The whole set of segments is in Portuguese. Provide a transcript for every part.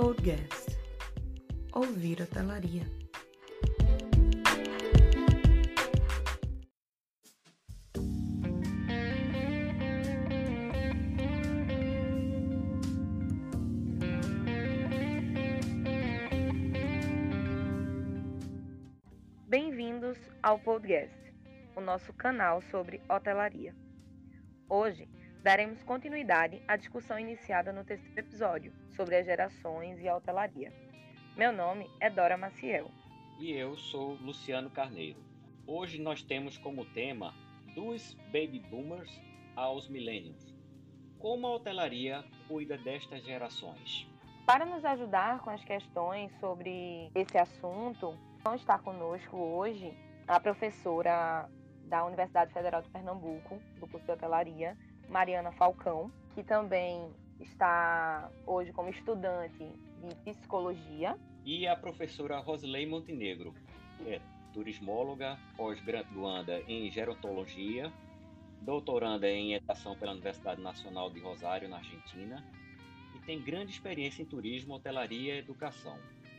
Podcast Ouvir Hotelaria. Bem-vindos ao podcast, o nosso canal sobre hotelaria. Hoje daremos continuidade à discussão iniciada no terceiro episódio sobre as gerações e a hotelaria. Meu nome é Dora Maciel. E eu sou Luciano Carneiro. Hoje nós temos como tema dos baby boomers aos millennials. Como a hotelaria cuida destas gerações? Para nos ajudar com as questões sobre esse assunto, vão estar conosco hoje a professora da Universidade Federal de Pernambuco, do curso de hotelaria, Mariana Falcão, que também está hoje como estudante de psicologia. E a professora Rosilei Montenegro, é turismóloga, pós-graduanda em gerontologia, doutoranda em educação pela Universidade Nacional de Rosário, na Argentina, e tem grande experiência em turismo, hotelaria e educação.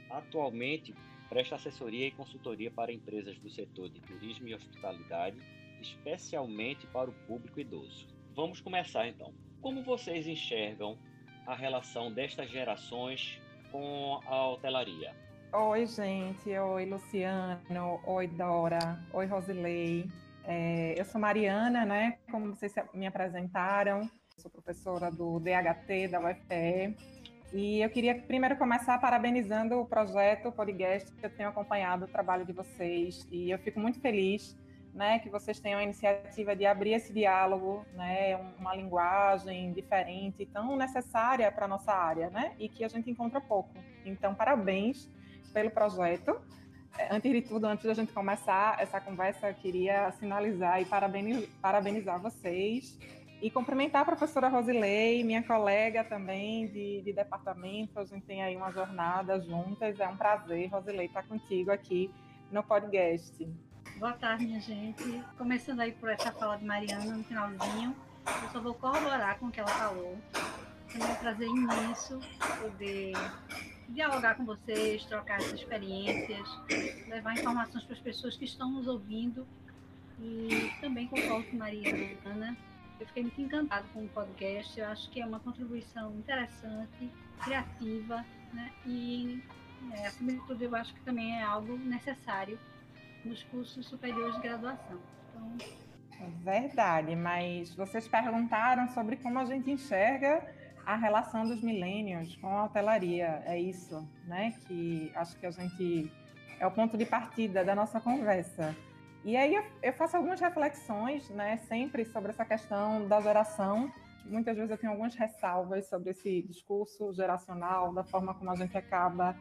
Atualmente, presta assessoria e consultoria para empresas do setor de turismo e hospitalidade, especialmente para o público idoso. Vamos começar então. Como vocês enxergam a relação destas gerações com a hotelaria? Oi, gente. Oi, Luciano. Oi, Dora. Oi, Rosilei. É, eu sou Mariana, né? Como vocês me apresentaram, sou professora do DHT da UFPE. E eu queria primeiro começar parabenizando o projeto o Podcast, eu tenho acompanhado o trabalho de vocês. E eu fico muito feliz né, que vocês tenham a iniciativa de abrir esse diálogo, né, uma linguagem diferente, tão necessária para a nossa área, né, e que a gente encontra pouco. Então, parabéns pelo projeto. É, antes de tudo, antes da gente começar essa conversa, eu queria sinalizar e parabenizar vocês e cumprimentar a professora Rosilei, minha colega também de, de departamento. A gente tem aí uma jornada juntas. É um prazer, Rosilei, estar contigo aqui no podcast. Boa tarde, minha gente. Começando aí por essa fala de Mariana no finalzinho, eu só vou corroborar com o que ela falou. É um prazer imenso poder dialogar com vocês, trocar essas experiências, levar informações para as pessoas que estão nos ouvindo e também concordo com Mariana. Eu fiquei muito encantada com o podcast. Eu acho que é uma contribuição interessante, criativa, né? E, é, acima de tudo, eu acho que também é algo necessário nos cursos superiores de graduação. Então... Verdade, mas vocês perguntaram sobre como a gente enxerga a relação dos milênios com a hotelaria. É isso, né? Que acho que a gente é o ponto de partida da nossa conversa. E aí eu, eu faço algumas reflexões, né? Sempre sobre essa questão da geração. Muitas vezes eu tenho algumas ressalvas sobre esse discurso geracional, da forma como a gente acaba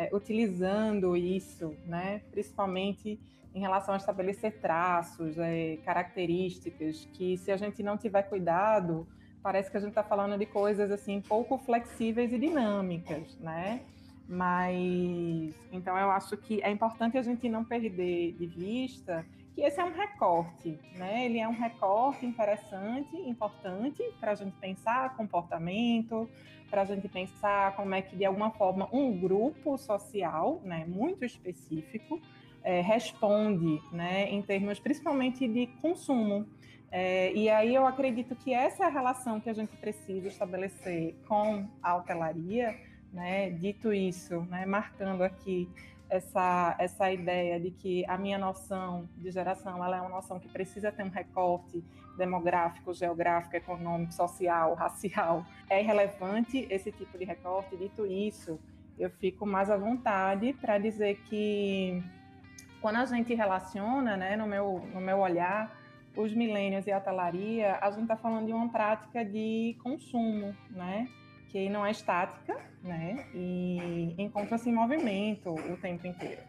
é, utilizando isso, né? principalmente em relação a estabelecer traços, é, características, que se a gente não tiver cuidado, parece que a gente está falando de coisas assim pouco flexíveis e dinâmicas, né? Mas então eu acho que é importante a gente não perder de vista que esse é um recorte, né? Ele é um recorte interessante, importante para a gente pensar comportamento, para a gente pensar como é que de alguma forma um grupo social, né, muito específico, é, responde, né, em termos principalmente de consumo. É, e aí eu acredito que essa é a relação que a gente precisa estabelecer com a hotelaria, né? Dito isso, né, marcando aqui essa, essa ideia de que a minha noção de geração ela é uma noção que precisa ter um recorte demográfico, geográfico, econômico, social, racial. É irrelevante esse tipo de recorte. Dito isso, eu fico mais à vontade para dizer que quando a gente relaciona, né, no meu, no meu olhar, os milênios e a talaria, a gente está falando de uma prática de consumo, né? Que não é estática, né? E encontra-se em movimento o tempo inteiro.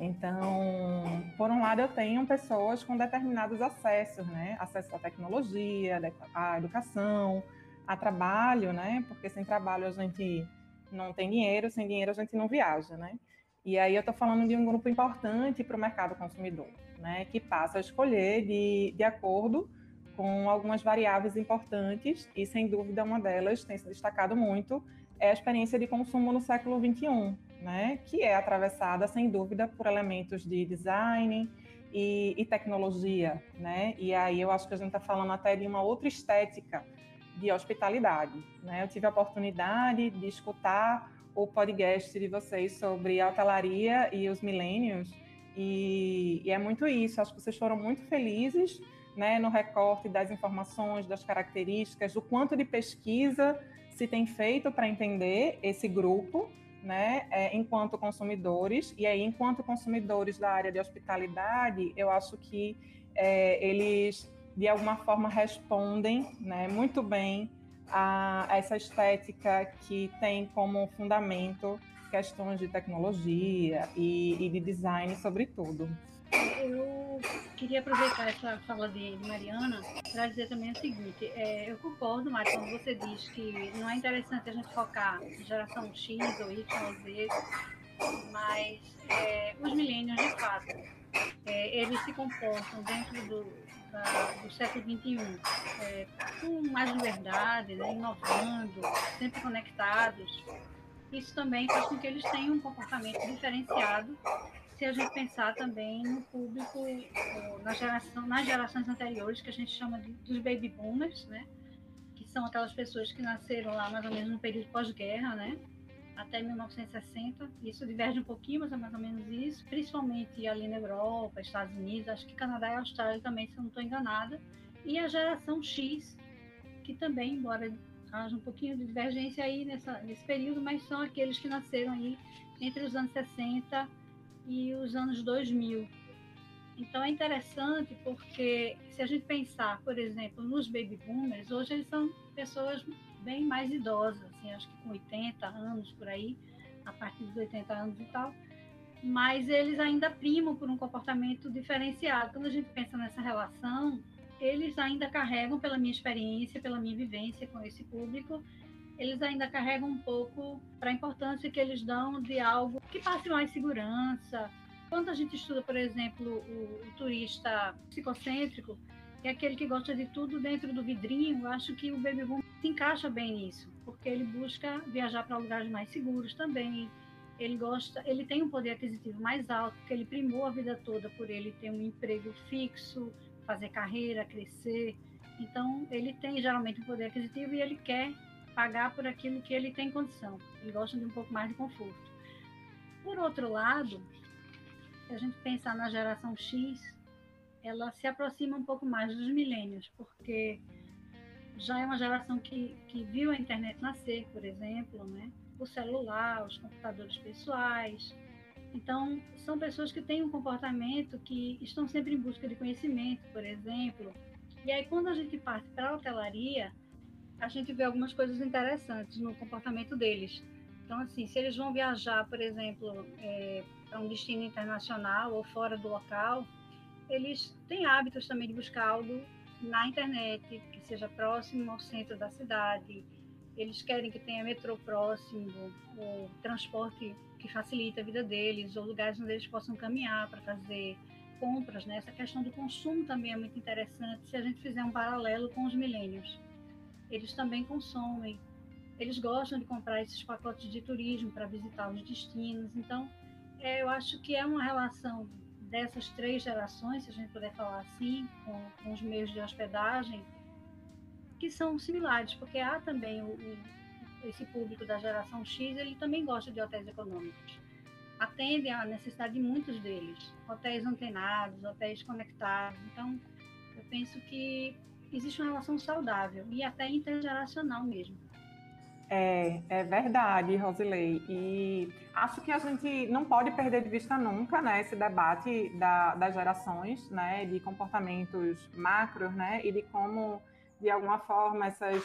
Então, por um lado, eu tenho pessoas com determinados acessos, né? Acesso à tecnologia, à educação, a trabalho, né? Porque sem trabalho a gente não tem dinheiro, sem dinheiro a gente não viaja, né? E aí eu estou falando de um grupo importante para o mercado consumidor, né? Que passa a escolher de, de acordo com algumas variáveis importantes e, sem dúvida, uma delas tem se destacado muito é a experiência de consumo no século XXI, né? que é atravessada, sem dúvida, por elementos de design e, e tecnologia. Né? E aí eu acho que a gente está falando até de uma outra estética de hospitalidade. Né? Eu tive a oportunidade de escutar o podcast de vocês sobre a hotelaria e os milênios, e, e, é muito isso. Acho que vocês foram muito felizes né, no recorte das informações, das características, do quanto de pesquisa se tem feito para entender esse grupo, né, é, enquanto consumidores. E aí, enquanto consumidores da área de hospitalidade, eu acho que é, eles, de alguma forma, respondem né, muito bem a, a essa estética que tem como fundamento questões de tecnologia e, e de design, sobretudo. Eu queria aproveitar essa fala de, Mariana para dizer também o seguinte: é, eu concordo, Mari, quando você diz que não é interessante a gente focar em geração X ou Y ou Z, mas é, os milênios, de fato, é, eles se comportam dentro do, da, do século XXI é, com mais liberdade, né, inovando, sempre conectados. Isso também faz com que eles tenham um comportamento diferenciado se a gente pensar também no público, na geração, nas gerações anteriores, que a gente chama de, dos baby boomers, né? que são aquelas pessoas que nasceram lá mais ou menos no período pós-guerra, né? até 1960. Isso diverge um pouquinho, mas é mais ou menos isso. Principalmente ali na Europa, Estados Unidos, acho que Canadá e Austrália também, se eu não estou enganada. E a geração X, que também, embora haja um pouquinho de divergência aí nessa, nesse período, mas são aqueles que nasceram aí entre os anos 60 e os anos 2000. Então é interessante porque se a gente pensar, por exemplo, nos baby boomers, hoje eles são pessoas bem mais idosas, assim, acho que com 80 anos por aí, a partir dos 80 anos e tal, mas eles ainda primam por um comportamento diferenciado. Quando a gente pensa nessa relação, eles ainda carregam, pela minha experiência, pela minha vivência com esse público, eles ainda carregam um pouco para a importância que eles dão de algo que passe mais segurança. Quando a gente estuda, por exemplo, o, o turista psicocêntrico, que é aquele que gosta de tudo dentro do vidrinho, acho que o Baby Boom se encaixa bem nisso, porque ele busca viajar para lugares mais seguros também. Ele gosta, ele tem um poder aquisitivo mais alto, porque ele primou a vida toda por ele ter um emprego fixo, fazer carreira, crescer. Então, ele tem geralmente um poder aquisitivo e ele quer pagar por aquilo que ele tem condição. Ele gosta de um pouco mais de conforto. Por outro lado, se a gente pensar na geração X, ela se aproxima um pouco mais dos milênios, porque já é uma geração que, que viu a internet nascer, por exemplo, né? o celular, os computadores pessoais, então, são pessoas que têm um comportamento que estão sempre em busca de conhecimento, por exemplo. E aí, quando a gente parte para a hotelaria, a gente vê algumas coisas interessantes no comportamento deles. Então, assim, se eles vão viajar, por exemplo, é, para um destino internacional ou fora do local, eles têm hábitos também de buscar algo na internet, que seja próximo ao centro da cidade. Eles querem que tenha metrô próximo, ou transporte que facilita a vida deles, ou lugares onde eles possam caminhar para fazer compras. Né? Essa questão do consumo também é muito interessante se a gente fizer um paralelo com os milênios. Eles também consomem, eles gostam de comprar esses pacotes de turismo para visitar os destinos. Então, é, eu acho que é uma relação dessas três gerações, se a gente puder falar assim, com, com os meios de hospedagem, que são similares, porque há também o, o esse público da geração X, ele também gosta de hotéis econômicos. Atendem à necessidade de muitos deles. Hotéis antenados, hotéis conectados. Então, eu penso que existe uma relação saudável e até intergeracional mesmo. É, é verdade, Rosilei. E acho que a gente não pode perder de vista nunca né, esse debate da, das gerações, né, de comportamentos macros, né, e de como, de alguma forma, essas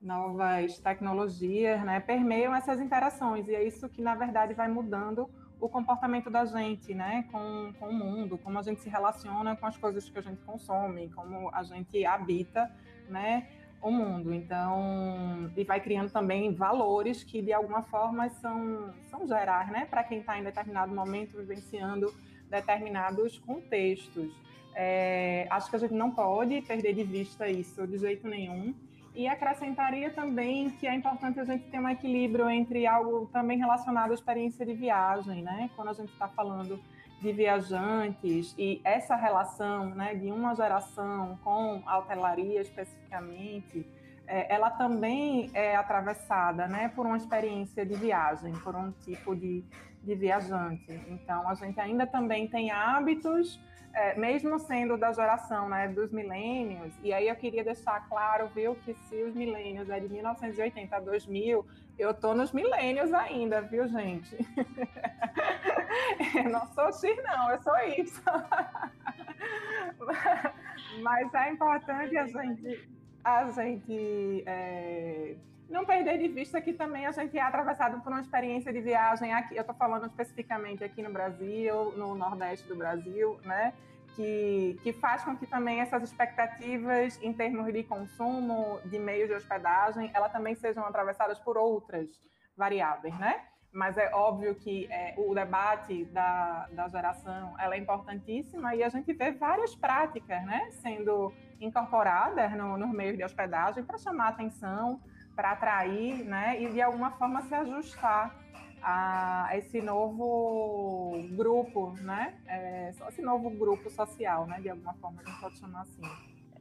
novas tecnologias, né, permeiam essas interações e é isso que na verdade vai mudando o comportamento da gente, né, com, com o mundo, como a gente se relaciona com as coisas que a gente consome, como a gente habita, né, o mundo. Então, e vai criando também valores que de alguma forma são são gerar, né, para quem está em determinado momento vivenciando determinados contextos. É, acho que a gente não pode perder de vista isso de jeito nenhum E acrescentaria também que é importante a gente ter um equilíbrio entre algo também relacionado à experiência de viagem, né? Quando a gente está falando de viajantes e essa relação né, de uma geração com a hotelaria especificamente, é, ela também é atravessada né, por uma experiência de viagem, por um tipo de, de viajante. Então, a gente ainda também tem hábitos é, mesmo sendo da geração né, dos milênios, e aí eu queria deixar claro, viu, que se os milênios é de 1980 a 2000, eu tô nos milênios ainda, viu, gente? eu não sou X, não, eu sou Y. Mas é importante a gente, a gente é, não perder de vista que também a gente é atravessado por uma experiência de viagem aqui. Eu estou falando especificamente aqui no Brasil, no Nordeste do Brasil, né? Que, que faz com que também essas expectativas em termos de consumo, de meios de hospedagem, elas também sejam atravessadas por outras variáveis, né? Mas é óbvio que é, o debate da, da geração ela é importantíssima e a gente vê várias práticas né, sendo incorporadas no, nos meios de hospedagem para chamar atenção, para atrair, né, e de alguma forma se ajustar a esse novo grupo, né, é, esse novo grupo social, né, de alguma forma a gente pode chamar assim.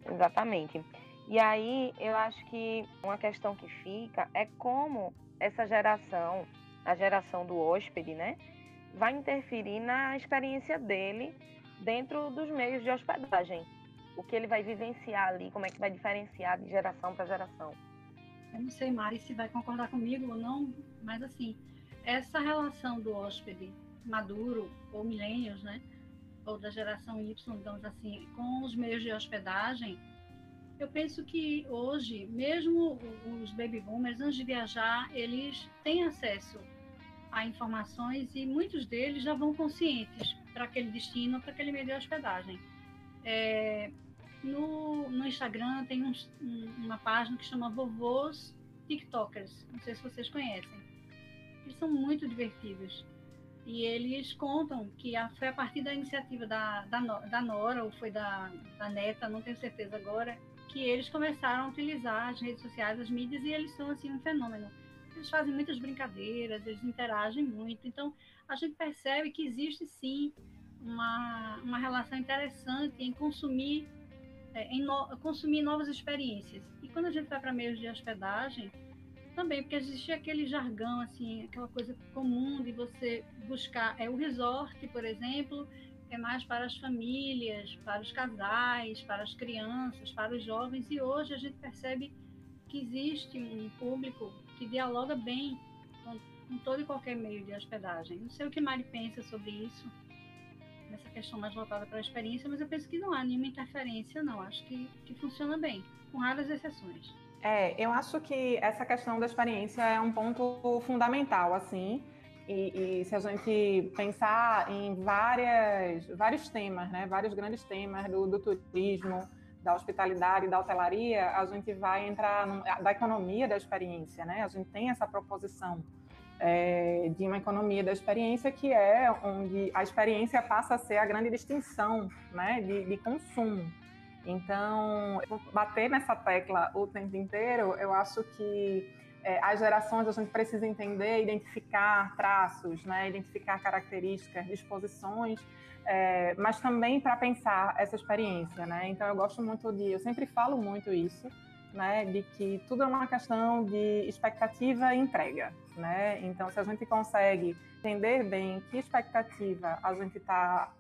Exatamente. E aí eu acho que uma questão que fica é como essa geração, a geração do hóspede, né, vai interferir na experiência dele dentro dos meios de hospedagem. O que ele vai vivenciar ali, como é que vai diferenciar de geração para geração. Eu não sei, Mari, se vai concordar comigo ou não, mas assim, essa relação do hóspede maduro ou milênios, né, ou da geração Y, digamos assim, com os meios de hospedagem, eu penso que hoje, mesmo os baby boomers, antes de viajar, eles têm acesso a informações e muitos deles já vão conscientes para aquele destino, para aquele meio de hospedagem. É, no, no Instagram tem um, uma página que chama Vovôs TikTokers. Não sei se vocês conhecem. Eles são muito divertidos. E eles contam que a, foi a partir da iniciativa da, da, da Nora, ou foi da, da Neta, não tenho certeza agora, que eles começaram a utilizar as redes sociais, as mídias, e eles são assim um fenômeno. Eles fazem muitas brincadeiras, eles interagem muito. Então, a gente percebe que existe sim uma, uma relação interessante em consumir é, no, consumir novas experiências. E quando a gente vai para meios de hospedagem, também, porque existe aquele jargão, assim, aquela coisa comum de você buscar. É o resort, por exemplo, é mais para as famílias, para os casais, para as crianças, para os jovens. E hoje a gente percebe que existe um público que dialoga bem com, com todo e qualquer meio de hospedagem. Não sei o que Mari pensa sobre isso nessa questão mais voltada para a experiência, mas eu penso que não há nenhuma interferência, não. Acho que, que funciona bem, com raras exceções. É, eu acho que essa questão da experiência é um ponto fundamental, assim. E, e, se a gente pensar em várias, vários temas, né, vários grandes temas do, do turismo, da hospitalidade, da hotelaria, a gente vai entrar no, da economia da experiência, né? A gente tem essa proposição é, de uma economia da experiência, que é onde a experiência passa a ser a grande distinção né, de, de consumo. Então, bater nessa tecla o tempo inteiro, eu acho que é, as gerações a gente precisa entender, identificar traços, né, identificar características, disposições, é, mas também para pensar essa experiência, né? Então eu gosto muito de, eu sempre falo muito isso, né, de que tudo é uma questão de expectativa e entrega, né? Então, se a gente consegue entender bem que expectativa a gente está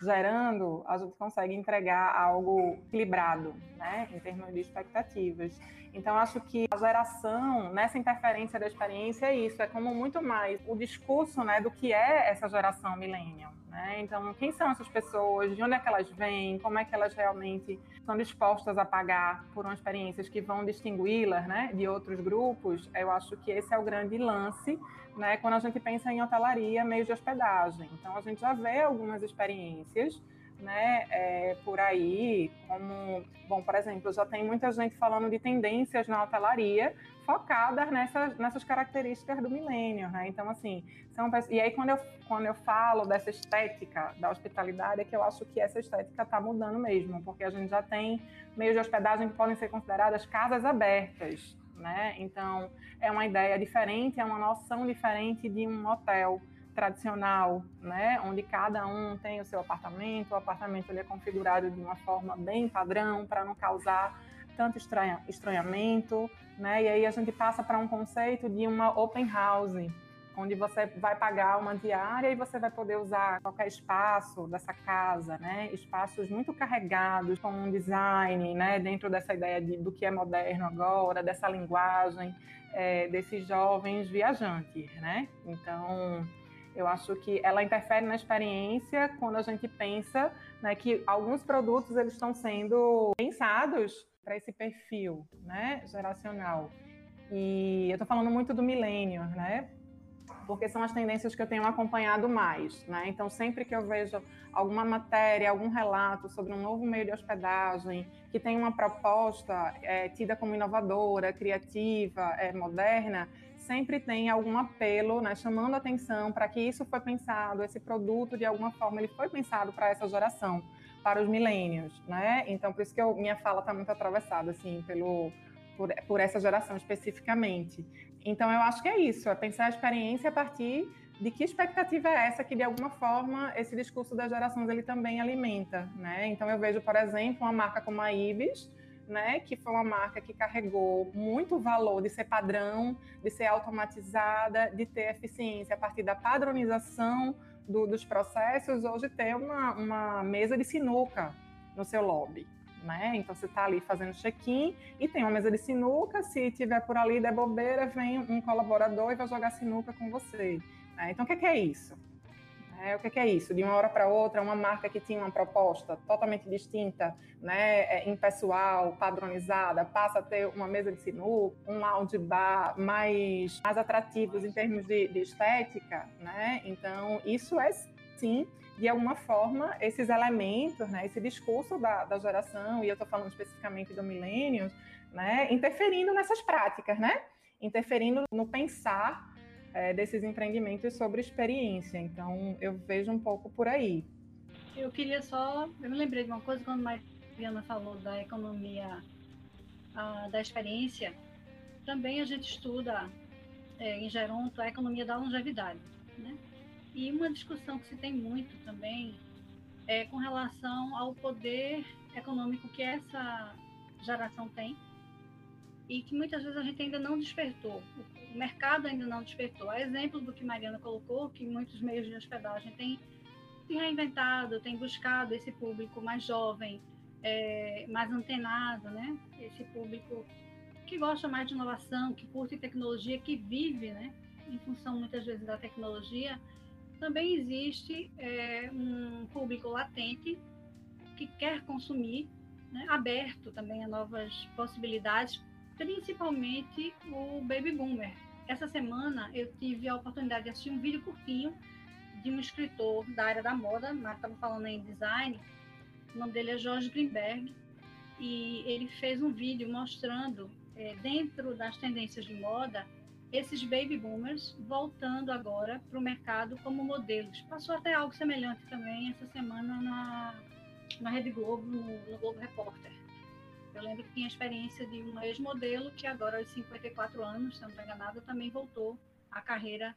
gerando, a gente consegue entregar algo equilibrado, né, em termos de expectativas. Então, acho que a geração, nessa interferência da experiência, é isso, é como muito mais o discurso, né, do que é essa geração millennial. Né? Então, quem são essas pessoas? De onde é que elas vêm? Como é que elas realmente estão dispostas a pagar por umas experiências que vão distingui-las né, de outros grupos? Eu acho que esse é o grande lance né, quando a gente pensa em hotelaria, meio de hospedagem. Então, a gente já vê algumas experiências né, é, por aí, como, bom, por exemplo, já tem muita gente falando de tendências na hotelaria focadas nessas, nessas características do milênio, né? Então, assim, são, e aí quando eu, quando eu falo dessa estética da hospitalidade, é que eu acho que essa estética está mudando mesmo, porque a gente já tem meios de hospedagem que podem ser consideradas casas abertas, né? Então, é uma ideia diferente, é uma noção diferente de um hotel tradicional, né, onde cada um tem o seu apartamento, o apartamento ele é configurado de uma forma bem padrão para não causar tanto estranha, estranhamento, né? E aí a gente passa para um conceito de uma open house, onde você vai pagar uma diária e você vai poder usar qualquer espaço dessa casa, né? Espaços muito carregados com um design, né? Dentro dessa ideia de, do que é moderno agora, dessa linguagem é, desses jovens viajantes, né? Então eu acho que ela interfere na experiência quando a gente pensa né, que alguns produtos eles estão sendo pensados para esse perfil né, geracional. E eu estou falando muito do milênio, né? Porque são as tendências que eu tenho acompanhado mais, né? Então, sempre que eu vejo alguma matéria, algum relato sobre um novo meio de hospedagem que tem uma proposta é, tida como inovadora, criativa, é, moderna, sempre tem algum apelo, né, chamando atenção para que isso foi pensado, esse produto de alguma forma ele foi pensado para essa geração, para os milênios, né? Então por isso que eu, minha fala está muito atravessada assim pelo por, por essa geração especificamente. Então eu acho que é isso, é pensar a experiência a partir de que expectativa é essa que de alguma forma esse discurso das gerações ele também alimenta, né? Então eu vejo, por exemplo, uma marca como a Ibis, né, que foi uma marca que carregou muito valor de ser padrão, de ser automatizada, de ter eficiência a partir da padronização do, dos processos, hoje ter uma, uma mesa de sinuca no seu lobby. Né? Então você está ali fazendo check-in e tem uma mesa de sinuca. Se tiver por ali der bobeira, vem um colaborador e vai jogar sinuca com você. Né? Então o que é isso? É, o que, é isso? De uma hora para outra, uma marca que tinha uma proposta totalmente distinta, né, é, impessoal, padronizada, passa a ter uma mesa de sinuca, um lounge bar mais, mais atrativos em termos de, de estética, né? Então, isso é sim de alguma forma, esses elementos, né, esse discurso da, da geração, e eu estou falando especificamente do milênio, né, interferindo nessas práticas, né, interferindo no pensar é, desses empreendimentos sobre experiência. Então, eu vejo um pouco por aí. Eu queria só. Eu me lembrei de uma coisa quando a Mariana falou da economia a, da experiência. Também a gente estuda é, em Geronto a economia da longevidade. Né? E uma discussão que se tem muito também é com relação ao poder econômico que essa geração tem e que muitas vezes a gente ainda não despertou o mercado ainda não despertou. A exemplo do que Mariana colocou, que muitos meios de hospedagem têm, têm reinventado, têm buscado esse público mais jovem, é, mais antenado, né? Esse público que gosta mais de inovação, que curte tecnologia, que vive, né? Em função muitas vezes da tecnologia, também existe é, um público latente que quer consumir, né? aberto também a novas possibilidades, principalmente o baby boomer, essa semana eu tive a oportunidade de assistir um vídeo curtinho de um escritor da área da moda, mas estava falando em design. O nome dele é Jorge Greenberg e ele fez um vídeo mostrando é, dentro das tendências de moda esses baby boomers voltando agora para o mercado como modelos. Passou até algo semelhante também essa semana na, na Rede Globo, no, no Globo Repórter. Eu lembro que tinha a experiência de um ex-modelo que agora aos 54 anos, se não estou enganada, também voltou à carreira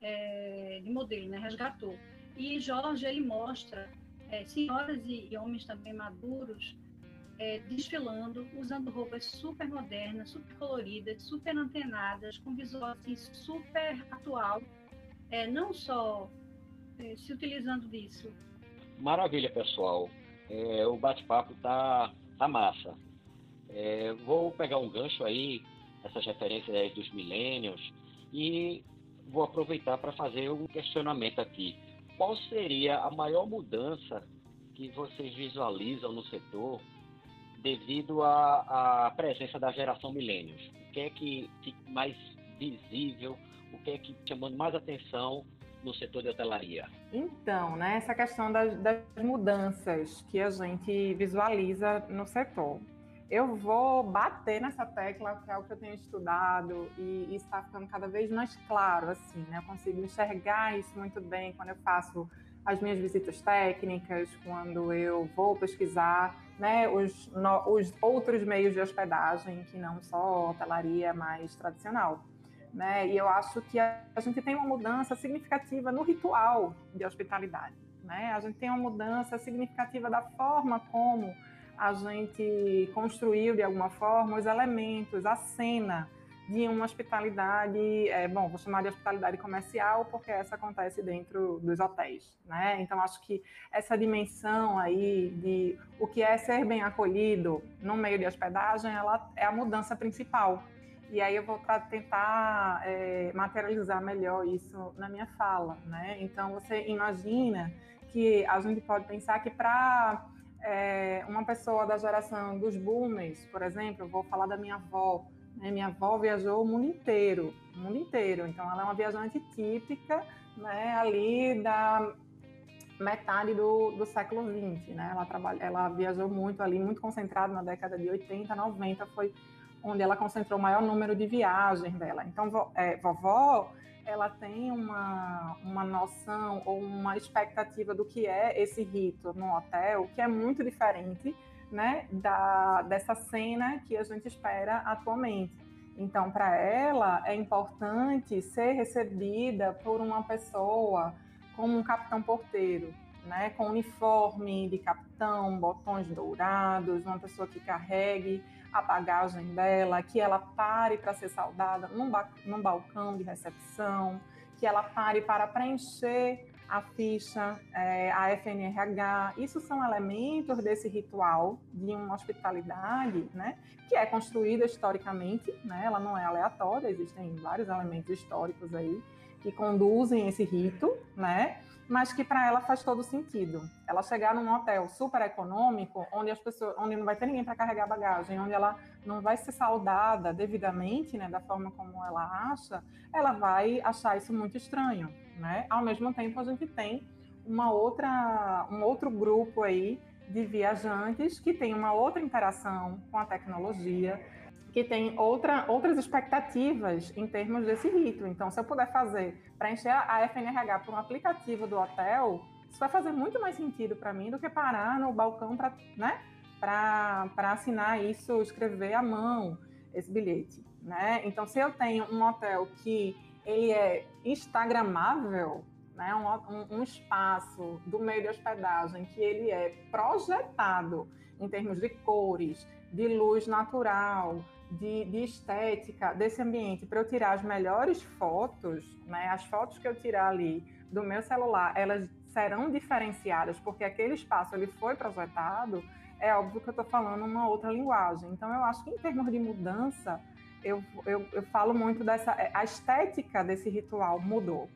é, de modelo, né? resgatou. E Jorge, ele mostra é, senhoras e, e, homens também maduros é, desfilando, usando roupas super modernas, super coloridas, super antenadas, com visual assim, super atual, é, não só é, se utilizando disso. Maravilha, pessoal. É, o bate-papo tá, tá massa. É, vou pegar um gancho aí, essas referências dos milênios, e vou aproveitar para fazer um questionamento aqui. Qual seria a maior mudança que vocês visualizam no setor devido à, à presença da geração milênios? O que é que fica mais visível? O que é que chamando mais atenção no setor de hotelaria? Então, né, essa questão das, das mudanças que a gente visualiza no setor. Eu vou bater nessa tecla, que é o que eu tenho estudado, e, e está ficando cada vez mais claro, assim, né? Eu consigo enxergar isso muito bem quando eu faço as minhas visitas técnicas, quando eu vou pesquisar né, os, no, os outros meios de hospedagem, que não só hotelaria mais tradicional. Né? E eu acho que a, a gente tem uma mudança significativa no ritual de hospitalidade. Né? A gente tem uma mudança significativa da forma como a gente construiu, de alguma forma, os elementos, a cena de uma hospitalidade, é, bom, vou chamar de hospitalidade comercial, porque essa acontece dentro dos hotéis, né? Então, acho que essa dimensão aí de o que é ser bem acolhido no meio de hospedagem, ela é a mudança principal. E aí eu vou tentar é, materializar melhor isso na minha fala, né? Então, você imagina que a gente pode pensar que para é, uma pessoa da geração dos boomers, por exemplo, vou falar da minha avó, né? Minha avó viajou o mundo inteiro, o mundo inteiro. Então, ela é uma viajante típica, né? Ali da metade do, do século XX, né? Ela trabalha, ela viajou muito ali, muito concentrada na década de 80, 90, foi onde ela concentrou o maior número de viagens dela. Então, é, vovó, ela tem uma, uma noção ou uma expectativa do que é esse rito no hotel, que é muito diferente né, da, dessa cena que a gente espera atualmente. Então, para ela, é importante ser recebida por uma pessoa como um capitão porteiro, né, com uniforme de capitão, botões dourados, uma pessoa que carregue a bagagem dela, que ela pare para ser saudada num, ba num balcão de recepção, que ela pare para preencher a ficha, é, a FNRH, isso são elementos desse ritual de uma hospitalidade, né, que é construída historicamente, né, ela não é aleatória, existem vários elementos históricos aí que conduzem esse rito, né, mas que para ela faz todo sentido. Ela chegar num hotel super econômico, onde as pessoas, onde não vai ter ninguém para carregar bagagem, onde ela não vai ser saudada devidamente, né, da forma como ela acha, ela vai achar isso muito estranho, né? Ao mesmo tempo, a gente tem uma outra, um outro grupo aí de viajantes que tem uma outra interação com a tecnologia, que tem outra, outras expectativas em termos desse rito. Então, se eu puder fazer, preencher a FNRH por um aplicativo do hotel, isso vai fazer muito mais sentido para mim do que parar no balcão para né, assinar isso, escrever à mão esse bilhete. Né? Então, se eu tenho um hotel que ele é instagramável, né, um, um, espaço do meio de hospedagem que ele é projetado em termos de cores, de luz natural, de, de estética desse ambiente para eu tirar as melhores fotos, né? As fotos que eu tirar ali do meu celular, elas serão diferenciadas porque aquele espaço ele foi projetado. É óbvio que eu estou falando uma outra linguagem. Então, eu acho que em termos de mudança, eu, eu, eu falo muito dessa. A estética desse ritual mudou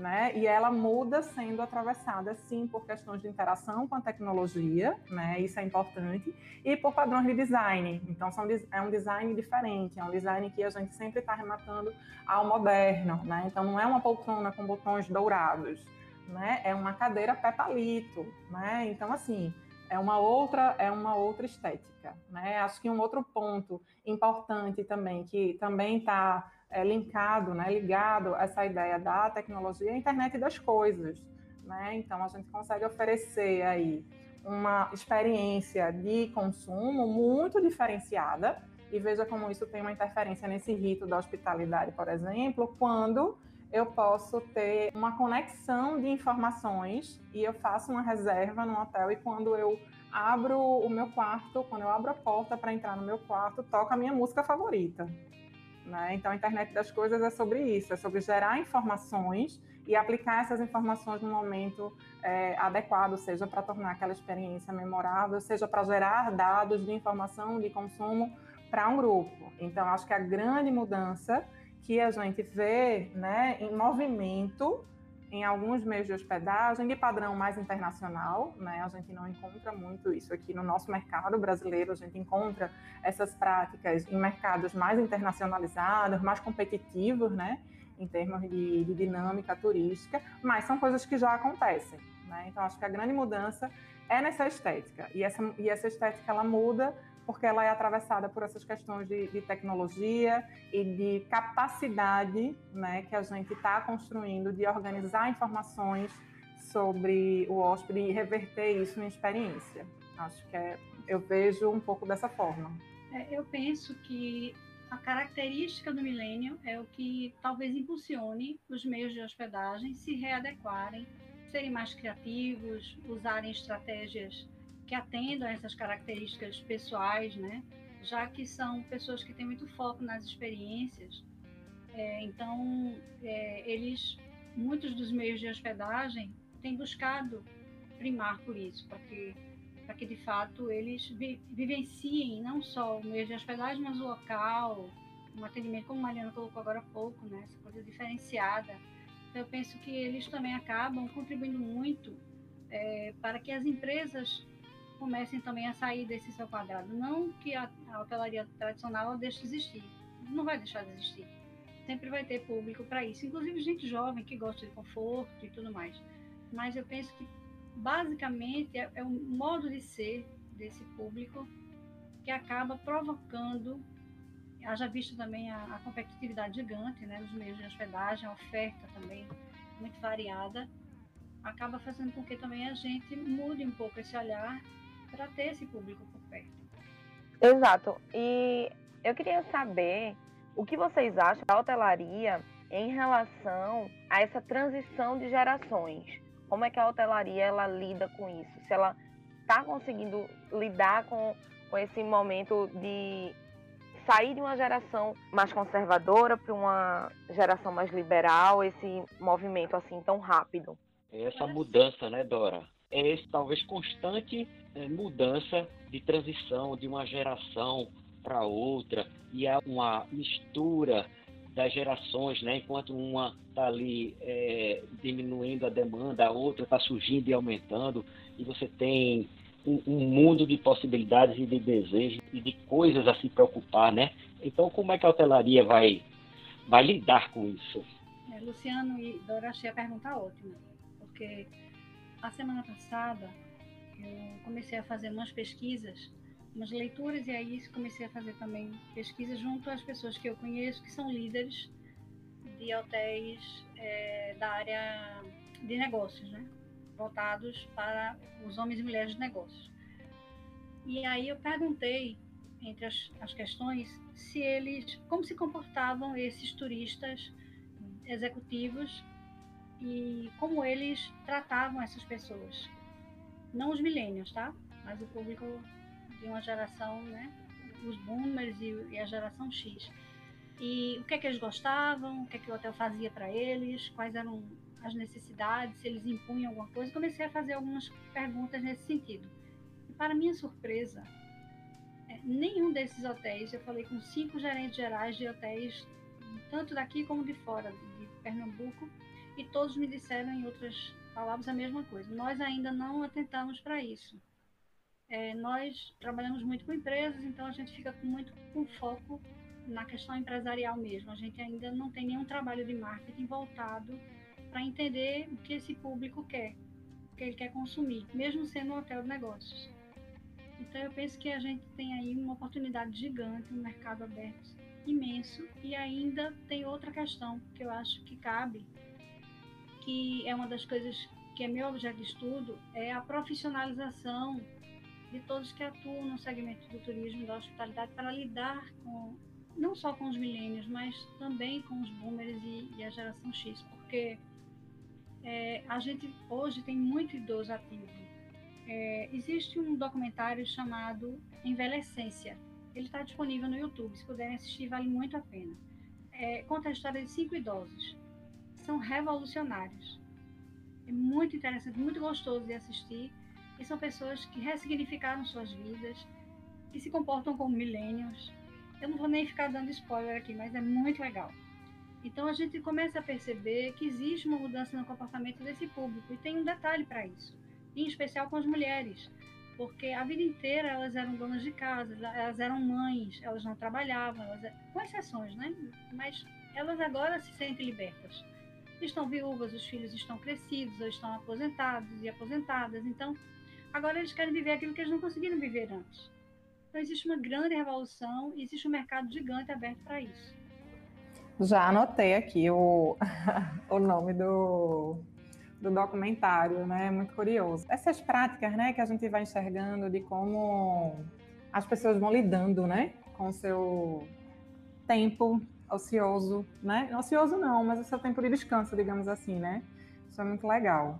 né? E ela muda sendo atravessada, sim, por questões de interação com a tecnologia, né? Isso é importante, e por padrões de design. Então, são, é um design diferente, é um design que a gente sempre está rematando ao moderno, né? Então, não é uma poltrona com botões dourados, né? É uma cadeira pé palito, né? Então, assim, é uma outra é uma outra estética, né? Acho que um outro ponto importante também que também está é, linkado, né, ligado a essa ideia da tecnologia, a internet das coisas. Né? Então, a gente consegue oferecer aí uma experiência de consumo muito diferenciada, e veja como isso tem uma interferência nesse rito da hospitalidade, por exemplo, quando eu posso ter uma conexão de informações e eu faço uma reserva no hotel e quando eu abro o meu quarto, quando eu abro a porta para entrar no meu quarto, toca a minha música favorita. Né? Então, a internet das coisas é sobre isso, é sobre gerar informações e aplicar essas informações no momento é, adequado, seja para tornar aquela experiência memorável, seja para gerar dados de informação de consumo para um grupo. Então, acho que a grande mudança que a gente vê né, em movimento em alguns meios de hospedagem de padrão mais internacional, né? A gente não encontra muito isso aqui no nosso mercado brasileiro, a gente encontra essas práticas em mercados mais internacionalizados, mais competitivos, né? Em termos de, de dinâmica turística, mas são coisas que já acontecem, né? Então, acho que a grande mudança é nessa estética, e essa, e essa estética ela muda porque ela é atravessada por essas questões de, de tecnologia e de capacidade né, que a gente está construindo de organizar informações sobre o hóspede e reverter isso em experiência. Acho que é, eu vejo um pouco dessa forma. É, eu penso que a característica do milênio é o que talvez impulsione os meios de hospedagem se readequarem, serem mais criativos, usarem estratégias que atendam a essas características pessoais, né? Já que são pessoas que têm muito foco nas experiências. É, então, é, eles, muitos dos meios de hospedagem têm buscado primar por isso, para que, que de fato eles vi, vivenciem não só o meio de hospedagem, mas o local, um atendimento, como a Mariana colocou agora há pouco, né? Essa coisa diferenciada. Então, eu penso que eles também acabam contribuindo muito é, para que as empresas comecem também a sair desse seu quadrado. Não que a, a hotelaria tradicional deixe de existir, não vai deixar de existir. Sempre vai ter público para isso, inclusive gente jovem que gosta de conforto e tudo mais. Mas eu penso que basicamente é, é o modo de ser desse público que acaba provocando, haja visto também a, a competitividade gigante né, nos meios de hospedagem, a oferta também muito variada, acaba fazendo com que também a gente mude um pouco esse olhar para ter esse público por perto. Exato. E eu queria saber o que vocês acham da hotelaria em relação a essa transição de gerações. Como é que a hotelaria ela lida com isso? Se ela está conseguindo lidar com, com esse momento de sair de uma geração mais conservadora para uma geração mais liberal, esse movimento assim tão rápido. Essa mudança, né, Dora? É esse talvez constante é, mudança de transição de uma geração para outra e há uma mistura das gerações, né? Enquanto uma está ali é, diminuindo a demanda, a outra está surgindo e aumentando, e você tem um, um, mundo de possibilidades e de desejos e de coisas a se preocupar, né? Então, como é que a hotelaria vai, vai lidar com isso? É, Luciano e Dora, achei a pergunta ótima, porque a semana passada eu comecei a fazer umas pesquisas, umas leituras, e aí comecei a fazer também pesquisas junto às pessoas que eu conheço, que são líderes de hotéis é, da área de negócios, né? voltados para os homens e mulheres de negócios. E aí eu perguntei, entre as, as questões, se eles, como se comportavam esses turistas executivos e como eles tratavam essas pessoas não os milênios, tá? Mas o público de uma geração, né? Os boomers e, e a geração X. E o que é que eles gostavam, o que é que o hotel fazia para eles, quais eram as necessidades, se eles impunham alguma coisa. Comecei a fazer algumas perguntas nesse sentido. E para minha surpresa, é, nenhum desses hotéis, eu falei com cinco gerentes gerais de hotéis, tanto daqui como de fora, de Pernambuco, e todos me disseram em outras falávamos a mesma coisa. Nós ainda não atentamos para isso. É, nós trabalhamos muito com empresas, então a gente fica muito com foco na questão empresarial mesmo. A gente ainda não tem nenhum trabalho de marketing voltado para entender o que esse público quer, o que ele quer consumir, mesmo sendo um hotel de negócios. Então eu penso que a gente tem aí uma oportunidade gigante, um mercado aberto imenso e ainda tem outra questão que eu acho que cabe que é uma das coisas que é meu objeto de estudo, é a profissionalização de todos que atuam no segmento do turismo da hospitalidade para lidar com não só com os milênios, mas também com os boomers e, e a geração X, porque é, a gente hoje tem muito idoso ativo. É, existe um documentário chamado Envelhecência. Ele está disponível no YouTube, se puderem assistir, vale muito a pena. É, conta a história de cinco idosos são revolucionários. É muito interessante, muito gostoso de assistir. E são pessoas que ressignificaram suas vidas, que se comportam como milênios. Eu não vou nem ficar dando spoiler aqui, mas é muito legal. Então a gente começa a perceber que existe uma mudança no comportamento desse público. E tem um detalhe para isso, em especial com as mulheres, porque a vida inteira elas eram donas de casa, elas eram mães, elas não trabalhavam, elas, com exceções, né? Mas elas agora se sentem libertas. Estão viúvas, os filhos estão crescidos, ou estão aposentados e aposentadas. Então, agora eles querem viver aquilo que eles não conseguiram viver antes. Então, existe uma grande revolução e existe um mercado gigante aberto para isso. Já anotei aqui o, o nome do, do documentário, né? Muito curioso. Essas práticas, né, que a gente vai enxergando de como as pessoas vão lidando, né, com o seu tempo ocioso, né? Ocioso não, mas o seu tempo de descanso, digamos assim, né? Isso é muito legal.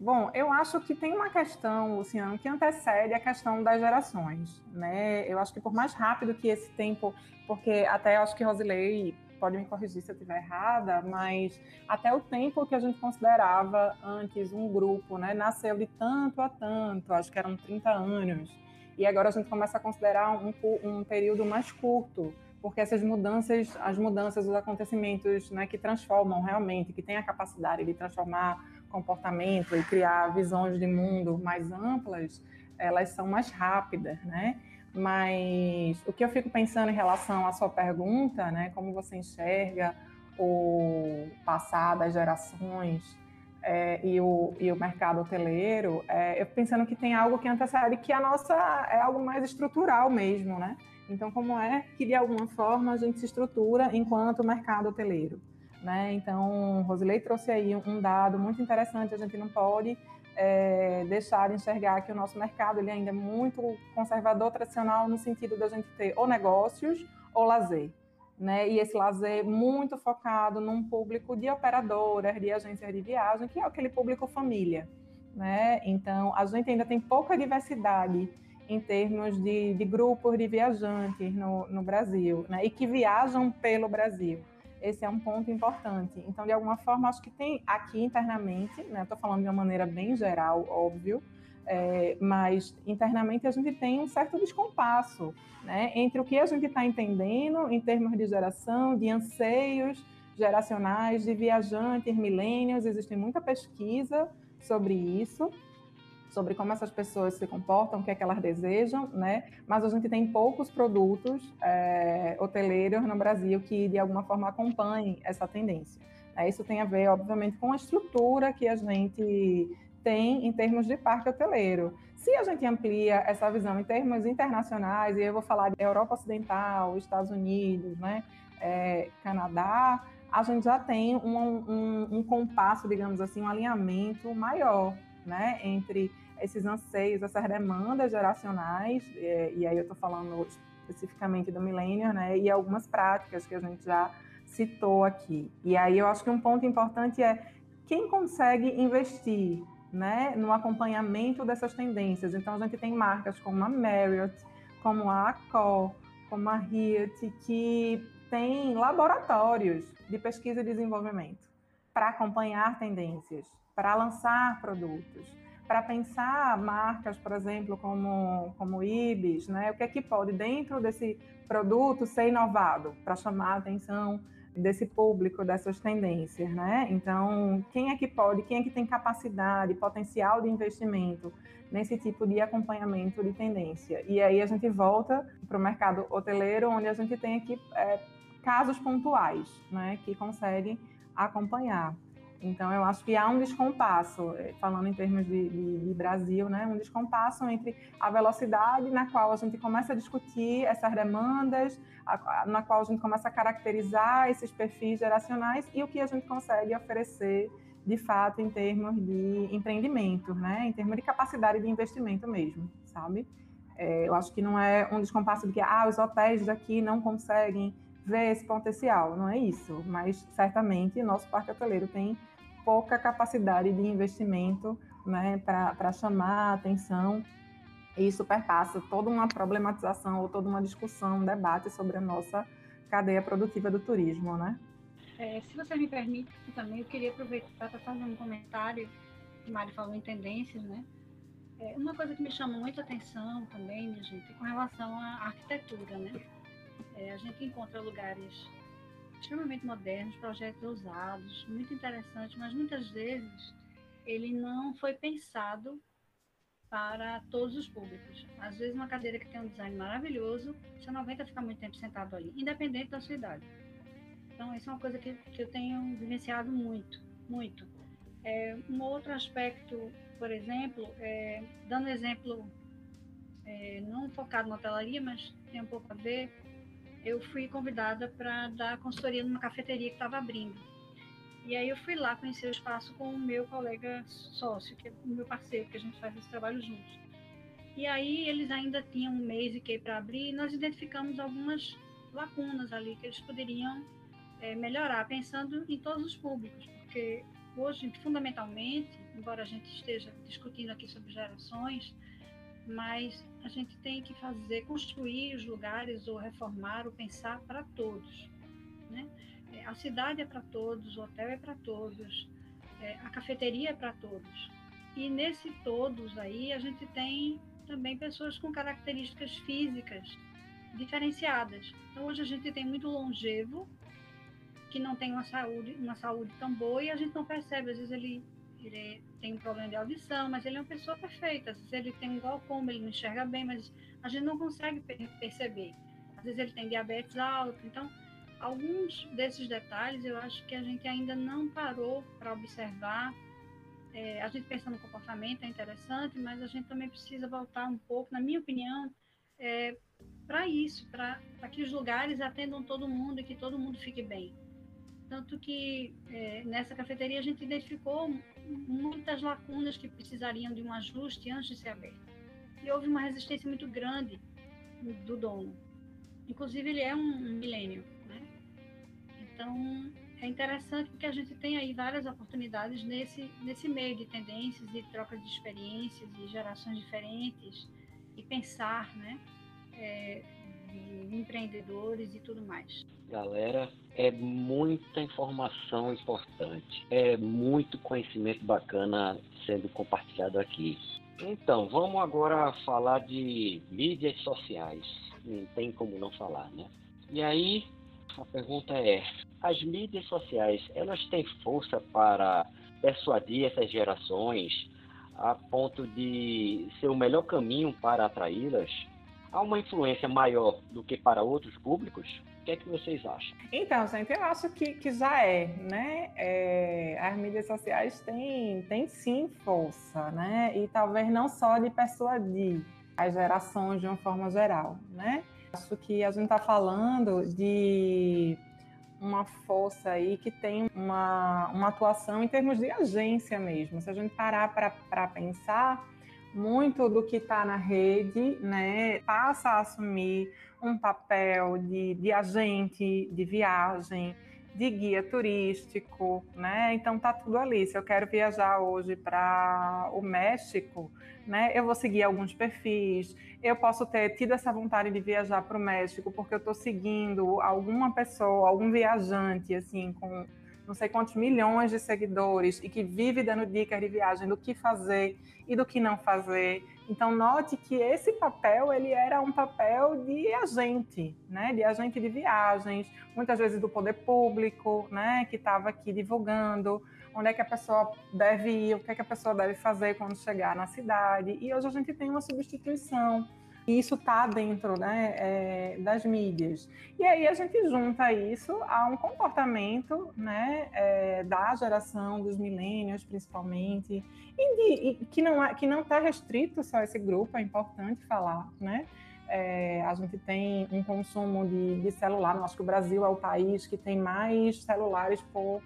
Bom, eu acho que tem uma questão, Luciano, que antecede a questão das gerações, né? Eu acho que por mais rápido que esse tempo, porque até acho que Rosilei pode me corrigir se eu estiver errada, mas até o tempo que a gente considerava antes um grupo, né, nasceu de tanto a tanto, acho que eram 30 anos, e agora a gente começa a considerar um, um período mais curto, porque essas mudanças, as mudanças, os acontecimentos né, que transformam realmente, que têm a capacidade de transformar comportamento e criar visões de mundo mais amplas, elas são mais rápidas, né? Mas o que eu fico pensando em relação à sua pergunta, né, como você enxerga o passar das gerações é, e, o, e o mercado hoteleiro, é, eu pensando que tem algo que antecede que a nossa é algo mais estrutural mesmo, né? Então, como é que de alguma forma a gente se estrutura enquanto mercado hoteleiro? Né? Então, Rosilei trouxe aí um dado muito interessante, a gente não pode é, deixar de enxergar que o nosso mercado ele ainda é muito conservador, tradicional, no sentido da gente ter ou negócios ou lazer. Né? E esse lazer muito focado num público de operadoras, de agências de viagem, que é aquele público família. Né? Então, a gente ainda tem pouca diversidade em termos de, de grupos de viajantes no, no Brasil, né? e que viajam pelo Brasil. Esse é um ponto importante. Então, de alguma forma, acho que tem aqui internamente, né? Estou falando de uma maneira bem geral, óbvio, é, mas internamente a gente tem um certo descompasso né? entre o que a gente está entendendo em termos de geração, de anseios geracionais, de viajantes, milênios. Existe muita pesquisa sobre isso sobre como essas pessoas se comportam, o que é que elas desejam, né? Mas a gente tem poucos produtos é, hoteleiros no Brasil que de alguma forma acompanhem essa tendência. É, isso tem a ver, obviamente, com a estrutura que a gente tem em termos de parque hoteleiro. Se a gente amplia essa visão em termos internacionais, e eu vou falar de Europa Ocidental, Estados Unidos, né, é, Canadá, a gente já tem um, um, um compasso, digamos assim, um alinhamento maior né, entre esses anseios, essas demandas geracionais, e, é, e aí eu estou falando especificamente do milênio, né, e algumas práticas que a gente já citou aqui. E aí eu acho que um ponto importante é quem consegue investir né, no acompanhamento dessas tendências. Então a gente tem marcas como a Marriott, como a Accor, como a Hyatt, que tem laboratórios de pesquisa e desenvolvimento para acompanhar tendências, para lançar produtos, para pensar marcas, por exemplo, como, como Ibis, né? o que é que pode, dentro desse produto, ser inovado para chamar a atenção desse público, dessas tendências, né? Então, quem é que pode, quem é que tem capacidade, potencial de investimento nesse tipo de acompanhamento de tendência? E aí a gente volta para o mercado hoteleiro, onde a gente tem aqui é, casos pontuais, né, que conseguem acompanhar. Então, eu acho que há um descompasso, eh, falando em termos de, de, de, Brasil, né, um descompasso entre a velocidade na qual a gente começa a discutir essas demandas, a, na qual a gente começa a caracterizar esses perfis geracionais e o que a gente consegue oferecer, de fato, em termos de empreendimento, né, em termos de capacidade de investimento mesmo, sabe? É, eu acho que não é um descompasso de que ah, os hotéis daqui não conseguem ver esse potencial, não é isso, mas certamente nosso parque hoteleiro tem pouca capacidade de investimento né, para chamar a atenção e isso perpassa toda uma problematização ou toda uma discussão, um debate sobre a nossa cadeia produtiva do turismo, né? É, se você me permite também, eu queria aproveitar para fazer um comentário que Mari falou em tendências, né? É, uma coisa que me chama muito atenção também, minha gente, é com relação à arquitetura, né? É, a gente encontra lugares extremamente modernos, projetos ousados, muito interessantes, mas muitas vezes ele não foi pensado para todos os públicos. Às vezes uma cadeira que tem um design maravilhoso, você não aguenta ficar muito tempo sentado ali, independente da sua idade. Então, isso é uma coisa que, que eu tenho vivenciado muito, muito. É, um outro aspecto, por exemplo, é, dando exemplo, é, não focado na hotelaria, mas tem um pouco a ver, eu fui convidada para dar consultoria numa cafeteria que estava abrindo. E aí eu fui lá conhecer o espaço com o meu colega sócio, que é o meu parceiro, que a gente faz esse trabalho juntos. E aí eles ainda tinham um mês e que para abrir, e nós identificamos algumas lacunas ali que eles poderiam é, melhorar, pensando em todos os públicos, porque hoje, fundamentalmente, embora a gente esteja discutindo aqui sobre gerações, mas a gente tem que fazer, construir os lugares ou reformar ou pensar para todos. Né? É, a cidade é para todos, o hotel é para todos, é, a cafeteria é para todos. E nesse todos aí a gente tem também pessoas com características físicas diferenciadas. Então hoje a gente tem muito longevo, que não tem uma saúde, uma saúde tão boa e a gente não percebe. Às vezes ele, ele tem um problema de audição, mas ele é uma pessoa perfeita. Às vezes ele tem um glaucoma, ele não enxerga bem, mas a gente não consegue perceber. Às vezes ele tem diabetes alto. Então, alguns desses detalhes eu acho que a gente ainda não parou para observar. É, a gente pensa no comportamento, é interessante, mas a gente também precisa voltar um pouco, na minha opinião, é, para isso, para que os lugares atendam todo mundo e que todo mundo fique bem. Tanto que é, nessa cafeteria a gente identificou muitas lacunas que precisariam de um ajuste antes de ser aberto. E houve uma resistência muito grande do dono. Inclusive, ele é um milênio. Né? Então, é interessante porque a gente tem aí várias oportunidades nesse, nesse meio de tendências e trocas de experiências e gerações diferentes e pensar, né? É, de empreendedores e tudo mais. Galera, é muita informação importante, é muito conhecimento bacana sendo compartilhado aqui. Então, vamos agora falar de mídias sociais. Não tem como não falar, né? E aí, a pergunta é: as mídias sociais, elas têm força para persuadir essas gerações a ponto de ser o melhor caminho para atraí-las? Há uma influência maior do que para outros públicos? O que é que vocês acham? Então, gente, eu acho que, que já é, né? É, as mídias sociais têm, têm sim força, né? E talvez não só de persuadir as gerações de uma forma geral, né? Acho que a gente está falando de uma força aí que tem uma, uma atuação em termos de agência mesmo. Se a gente parar para pensar, muito do que está na rede, né, passa a assumir um papel de, de agente de viagem, de guia turístico, né? Então tá tudo ali. Se eu quero viajar hoje para o México, né? Eu vou seguir alguns perfis. Eu posso ter tido essa vontade de viajar para o México porque eu estou seguindo alguma pessoa, algum viajante assim com não sei quantos milhões de seguidores e que vive dando dicas de viagem do que fazer e do que não fazer. Então note que esse papel ele era um papel de agente, né, de agente de viagens, muitas vezes do poder público, né, que estava aqui divulgando onde é que a pessoa deve ir, o que é que a pessoa deve fazer quando chegar na cidade. E hoje a gente tem uma substituição e isso está dentro né, é, das mídias. E aí a gente junta isso a um comportamento né, é, da geração dos milênios, principalmente, e, de, e que não é, que não está restrito só a esse grupo, é importante falar, né? É, a gente tem um consumo de, de celular, acho que o Brasil é o país que tem mais celulares por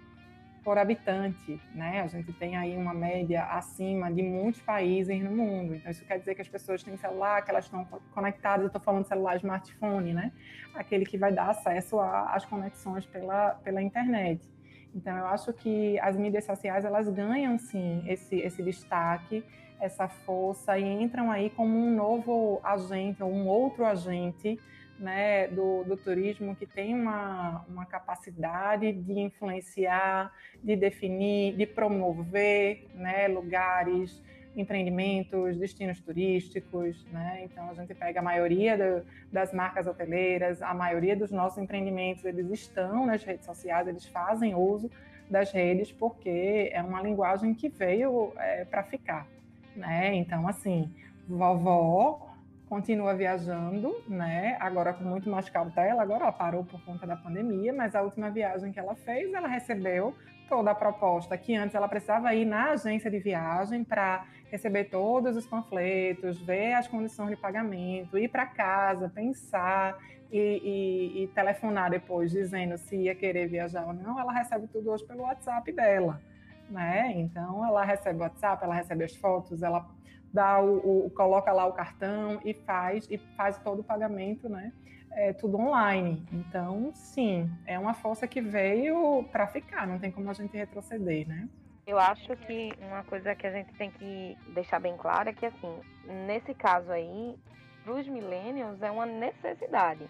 por habitante, né? A gente tem aí uma média acima de muitos países no mundo. Então isso quer dizer que as pessoas têm celular, que elas estão conectadas. Eu estou falando celular smartphone, né? Aquele que vai dar acesso às conexões pela pela internet. Então eu acho que as mídias sociais elas ganham sim esse esse destaque, essa força e entram aí como um novo agente ou um outro agente né, do, do, turismo que tem uma, uma capacidade de influenciar, de definir, de promover né, lugares empreendimentos, destinos turísticos, né? Então a gente pega a maioria do, das marcas hoteleiras, a maioria dos nossos empreendimentos, eles estão nas redes sociais, eles fazem uso das redes porque é uma linguagem que veio é, para ficar, né? Então assim, vovó continua viajando, né? Agora com muito mais cautela. Agora ela parou por conta da pandemia, mas a última viagem que ela fez, ela recebeu toda a proposta que antes ela precisava ir na agência de viagem para receber todos os panfletos, ver as condições de pagamento, ir para casa, pensar e, e, e, telefonar depois dizendo se ia querer viajar ou não. Ela recebe tudo hoje pelo WhatsApp dela, né? Então ela recebe o WhatsApp, ela recebe as fotos, ela dá o, o coloca lá o cartão e faz e faz todo o pagamento, né? é tudo online. Então, sim, é uma força que veio para ficar, não tem como a gente retroceder, né? Eu acho que uma coisa que a gente tem que deixar bem clara é que, assim, nesse caso aí, para os millennials é uma necessidade.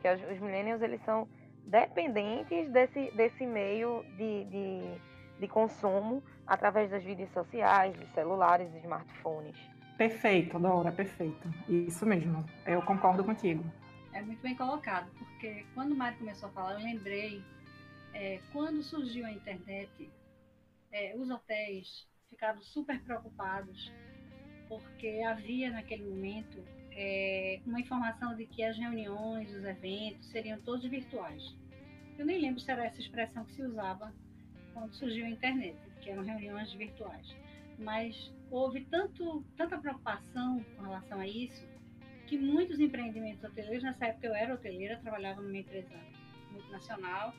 Que os millennials, eles são dependentes desse, desse meio de, de, de consumo através das redes sociais, de celulares, de smartphones. Perfeito, Dora, perfeito. Isso mesmo. Eu concordo contigo. É muito bem colocado, porque quando o Mário começou a falar, eu lembrei, é, quando surgiu a internet, é, os hotéis ficaram super preocupados, porque havia naquele momento é, uma informação de que as reuniões, os eventos seriam todos virtuais. Eu nem lembro se era essa expressão que se usava quando surgiu a internet, que eram reuniões virtuais. Mas houve tanto, tanta preocupação com relação a isso, que muitos empreendimentos hoteleiros, nessa época eu era hoteleira, trabalhava numa empresa multinacional,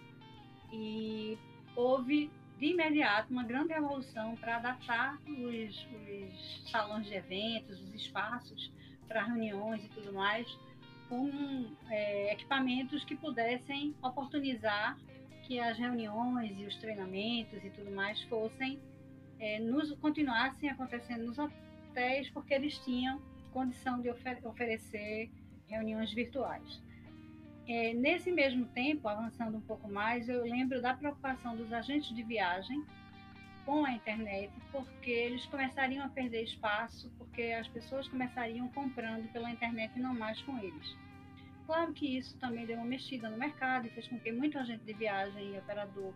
e houve de imediato uma grande revolução para adaptar os, os, salões de eventos, os espaços para reuniões e tudo mais, com é, equipamentos que pudessem oportunizar que as reuniões e os treinamentos e tudo mais fossem é, nos continuassem acontecendo nos hotéis, porque eles tinham condição de ofer oferecer reuniões virtuais. É, nesse mesmo tempo, avançando um pouco mais, eu lembro da preocupação dos agentes de viagem com a internet, porque eles começariam a perder espaço, porque as pessoas começariam comprando pela internet e não mais com eles. Claro que isso também deu uma mexida no mercado e fez com que muita gente de viagem e operador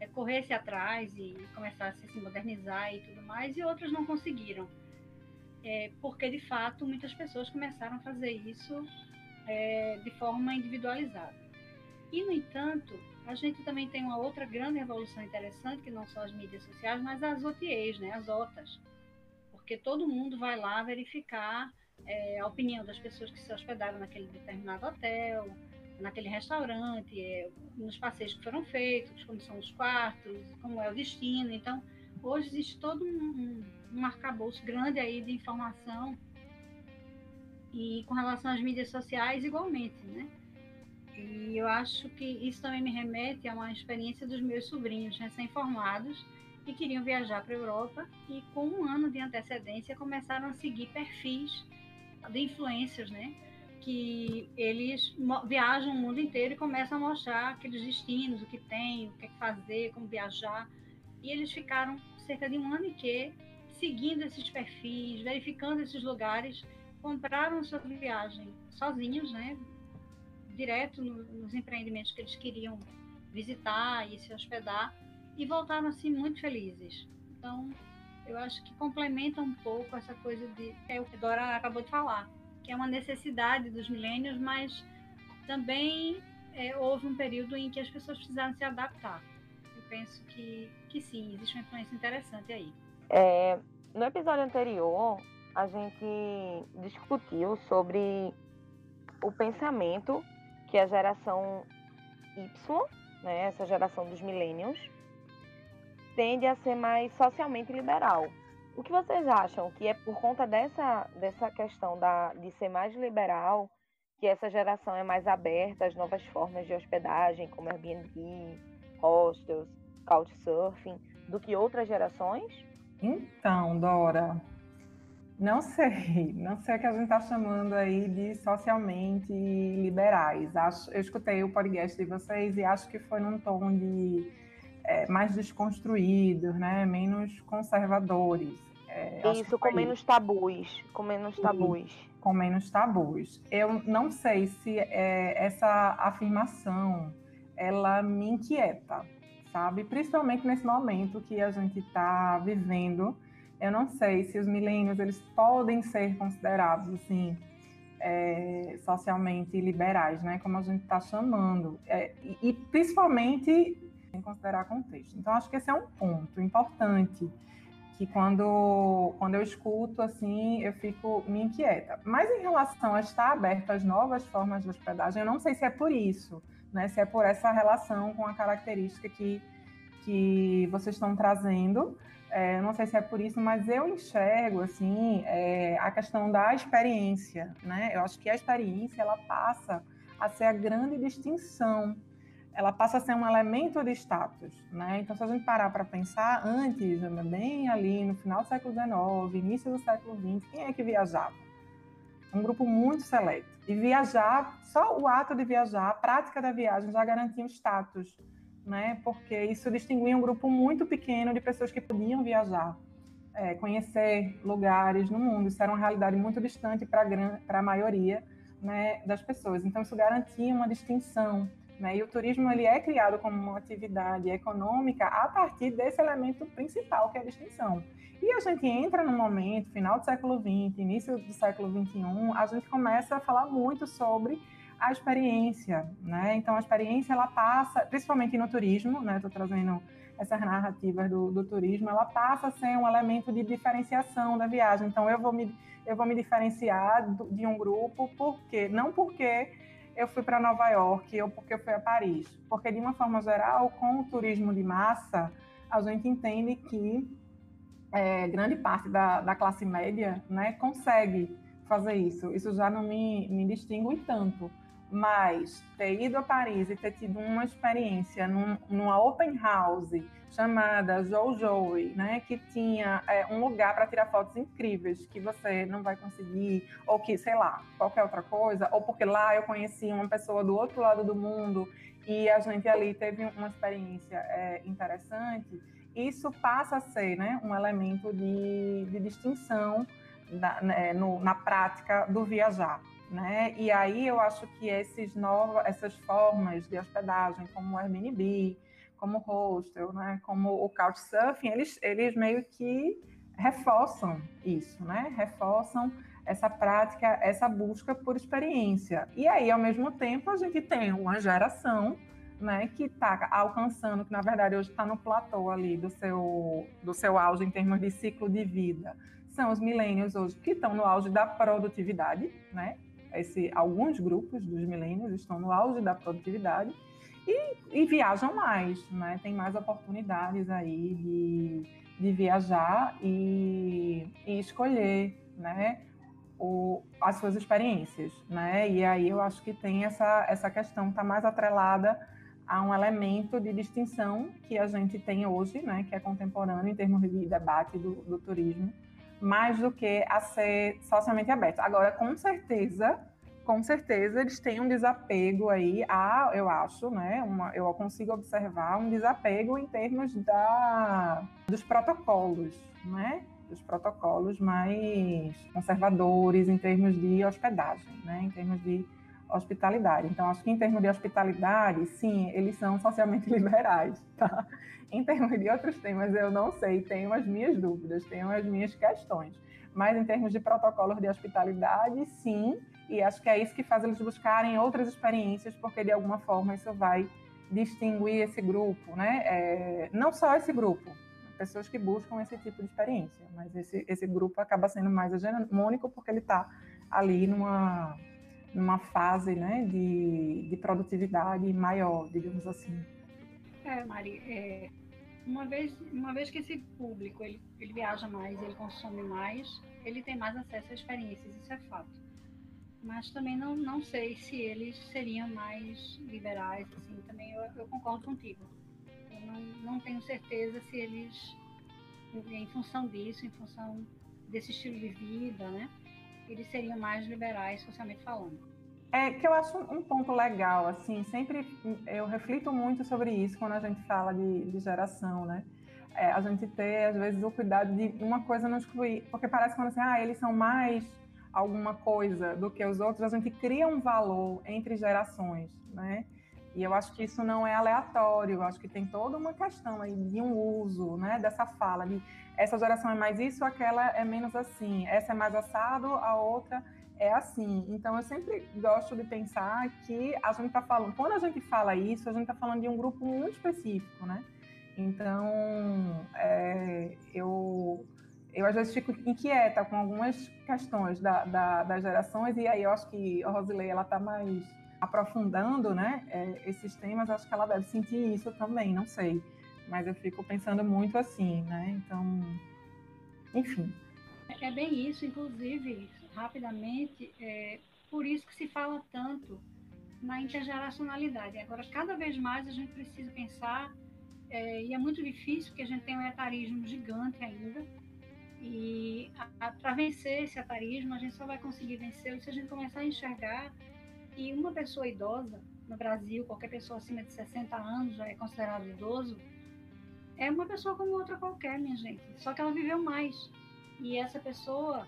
é, corresse atrás e começasse a se modernizar e tudo mais, e outros não conseguiram é, porque de fato muitas pessoas começaram a fazer isso é, de forma individualizada. E, no entanto, a gente também tem uma outra grande revolução interessante, que não são as mídias sociais, mas as OTAs, né, as OTAs. Porque todo mundo vai lá verificar é, a opinião das pessoas que se hospedaram naquele determinado hotel, naquele restaurante, é, nos passeios que foram feitos, como são os quartos, como é o destino. Então, hoje existe todo um, um arcabouço grande aí de informação e com relação às mídias sociais igualmente, né? E eu acho que isso também me remete a uma experiência dos meus sobrinhos recém-formados que queriam viajar para a Europa e com um ano de antecedência começaram a seguir perfis de influencers, né? Que eles viajam o mundo inteiro e começam a mostrar aqueles destinos, o que tem, o que fazer, como viajar. E eles ficaram cerca de um ano e que seguindo esses perfis, verificando esses lugares, compraram sua viagem sozinhos, né? Direto no, nos empreendimentos que eles queriam visitar e se hospedar e voltaram assim muito felizes. Então, eu acho que complementa um pouco essa coisa de é o que Dora acabou de falar, que é uma necessidade dos milênios, mas também é, houve um período em que as pessoas precisaram se adaptar. Eu penso que, que sim, existe uma influência interessante aí. É, no episódio anterior, a gente discutiu sobre o pensamento que a geração Y, né, essa geração dos millennials, tende a ser mais socialmente liberal. O que vocês acham que é por conta dessa, dessa questão da, de ser mais liberal que essa geração é mais aberta às novas formas de hospedagem, como Airbnb, hostels, couchsurfing, do que outras gerações? Então, Dora, não sei, não sei o que a gente está chamando aí de socialmente liberais. Acho, eu escutei o podcast de vocês e acho que foi num tom de é, mais desconstruídos, né, menos conservadores. É, Isso, com menos tabus. Com menos tabus. Com menos tabus. Eu não sei se é, essa afirmação ela me inquieta, sabe? Principalmente nesse momento que a gente está vivendo. Eu não sei se os milênios eles podem ser considerados assim é, socialmente liberais, né? Como a gente está chamando, é, e, e principalmente em considerar contexto. Então acho que esse é um ponto importante que quando, quando eu escuto assim, eu fico me inquieta. Mas em relação a estar aberto às novas formas de hospedagem, eu não sei se é por isso, né? Se é por essa relação com a característica que, que vocês estão trazendo. É, não sei se é por isso, mas eu enxergo assim é, a questão da experiência, né? Eu acho que a experiência ela passa a ser a grande distinção ela passa a ser um elemento de status, né? Então, se a gente parar para pensar, antes, bem ali no final do século XIX, início do século XX, quem é que viajava? Um grupo muito seleto. E viajar, só o ato de viajar, a prática da viagem já garantia o status, né? Porque isso distinguia um grupo muito pequeno de pessoas que podiam viajar, é, conhecer lugares no mundo. Isso era uma realidade muito distante para a maioria né, das pessoas. Então, isso garantia uma distinção né? E o turismo ele é criado como uma atividade econômica a partir desse elemento principal, que é a distinção. E a gente entra no momento, final do século XX, início do século XXI, a gente começa a falar muito sobre a experiência, né? Então a experiência ela passa, principalmente no turismo, né? Estou trazendo essas narrativas do, do, turismo, ela passa a ser um elemento de diferenciação da viagem. Então eu vou me eu vou me diferenciar de um grupo porque não porque eu fui para Nova York ou porque eu fui a Paris. Porque, de uma forma geral, com o turismo de massa, a gente entende que é, grande parte da, da, classe média né, consegue fazer isso. Isso já não me, me distingue tanto. Mas ter ido a Paris e ter tido uma experiência num, numa open house chamada Jojoy, né, que tinha é, um lugar para tirar fotos incríveis que você não vai conseguir, ou que, sei lá, qualquer outra coisa, ou porque lá eu conheci uma pessoa do outro lado do mundo e a gente ali teve uma experiência é, interessante, isso passa a ser né, um elemento de, de distinção na, né, no, na prática do viajar. Né? E aí eu acho que esses novos, essas formas de hospedagem, como o Airbnb, como o hostel, né? como o Couchsurfing, eles, eles meio que reforçam isso, né? reforçam essa prática, essa busca por experiência. E aí, ao mesmo tempo, a gente tem uma geração né, que está alcançando, que na verdade hoje está no platô ali do seu, do seu auge em termos de ciclo de vida. São os milênios hoje que estão no auge da produtividade, né? esse, alguns grupos dos milênios estão no auge da produtividade e, e, viajam mais, né? Tem mais oportunidades aí de, de viajar e, e escolher, né? O, as suas experiências, né? E aí eu acho que tem essa, essa questão está mais atrelada a um elemento de distinção que a gente tem hoje, né? Que é contemporâneo em termos de debate do, do turismo, mais do que a ser socialmente aberto. Agora, com certeza, com certeza eles têm um desapego aí a, eu acho, né? Uma, eu consigo observar um desapego em termos da, dos protocolos, né? Dos protocolos mais conservadores em termos de hospedagem, né? Em termos de hospitalidade. Então, acho que em termos de hospitalidade, sim, eles são socialmente liberais, tá? Em termos de outros temas, eu não sei, tenho as minhas dúvidas, tenho as minhas questões. Mas em termos de protocolos de hospitalidade, sim, e acho que é isso que faz eles buscarem outras experiências, porque de alguma forma isso vai distinguir esse grupo, né? É, não só esse grupo, pessoas que buscam esse tipo de experiência, mas esse, esse grupo acaba sendo mais hegemônico porque ele está ali numa numa fase né, de, de produtividade maior, digamos assim. É, Mari, é, uma, vez, uma vez que esse público ele, ele viaja mais, ele consome mais, ele tem mais acesso a experiências, isso é fato. Mas também não, não sei se eles seriam mais liberais, assim, também eu, eu concordo contigo. Eu não, não tenho certeza se eles, em função disso, em função desse estilo de vida, né, eles seriam mais liberais socialmente falando. É que eu acho um ponto legal, assim, sempre eu reflito muito sobre isso quando a gente fala de, de geração, né? é, a gente ter, às vezes, o cuidado de uma coisa não excluir. Porque parece quando assim, ah, eles são mais alguma coisa do que os outros, a gente cria um valor entre gerações, né? E eu acho que isso não é aleatório, eu acho que tem toda uma questão aí de um uso, né, dessa fala, de essa geração é mais isso, aquela é menos assim, essa é mais assado, a outra é assim. Então eu sempre gosto de pensar que a gente está falando, quando a gente fala isso, a gente está falando de um grupo muito específico, né? Então é, eu eu às vezes fico inquieta com algumas questões da, da, das gerações e aí eu acho que a Rosilei ela está mais aprofundando, né, é, esses temas, acho que ela deve sentir isso também, não sei, mas eu fico pensando muito assim, né, então, enfim. É bem isso, inclusive, rapidamente, é por isso que se fala tanto na intergeracionalidade. Agora, cada vez mais a gente precisa pensar, é, e é muito difícil, porque a gente tem um etarismo gigante ainda, e para vencer esse atarismo, a gente só vai conseguir vencê-lo se a gente começar a enxergar que uma pessoa idosa no Brasil, qualquer pessoa acima de 60 anos já é considerado idoso, é uma pessoa como outra qualquer, minha gente. Só que ela viveu mais. E essa pessoa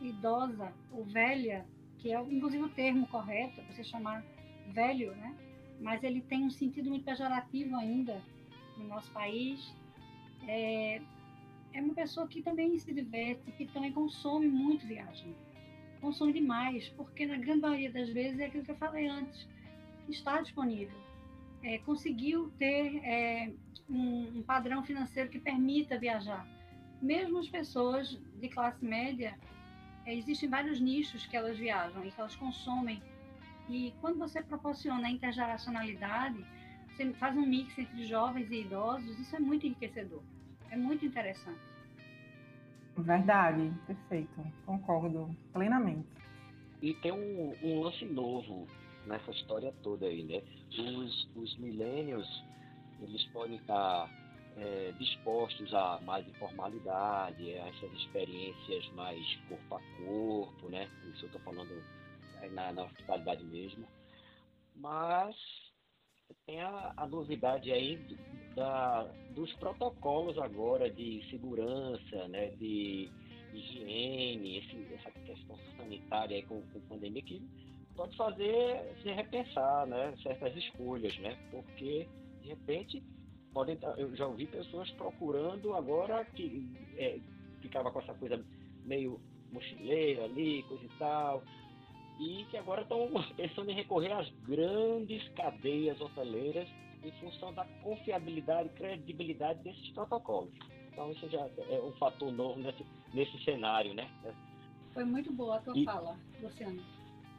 idosa ou velha, que é inclusive o termo correto, é você chamar velho, né? Mas ele tem um sentido muito pejorativo ainda no nosso país. É, é uma pessoa que também se diverte, que também consome muito viagem. Consome demais, porque na grande maioria das vezes é aquilo que eu falei antes, está disponível. É, conseguiu ter é, um, um padrão financeiro que permita viajar. Mesmo as pessoas de classe média, é, existem vários nichos que elas viajam e que elas consomem. E quando você proporciona a intergeracionalidade, você faz um mix entre jovens e idosos, isso é muito enriquecedor. É muito interessante. Verdade, perfeito. Concordo plenamente. E tem um, um lance novo nessa história toda aí, né? Os, os milênios, eles podem estar é, dispostos a mais informalidade, a essas experiências mais corpo a corpo, né? Isso eu estou falando é, na, na hospitalidade mesmo. Mas tem a, a novidade aí da, dos protocolos agora de segurança, né, de higiene, esse, essa questão sanitária com, com pandemia que pode fazer se repensar, né, certas escolhas, né, porque de repente podem, eu já ouvi pessoas procurando agora que é, ficava com essa coisa meio mochileira ali, coisa e tal, e que agora estão pensando em recorrer às grandes cadeias hoteleiras em função da confiabilidade e credibilidade desses protocolos. Então isso já é um fator novo nesse, nesse cenário, né? Foi muito boa a tua e, fala, Luciano.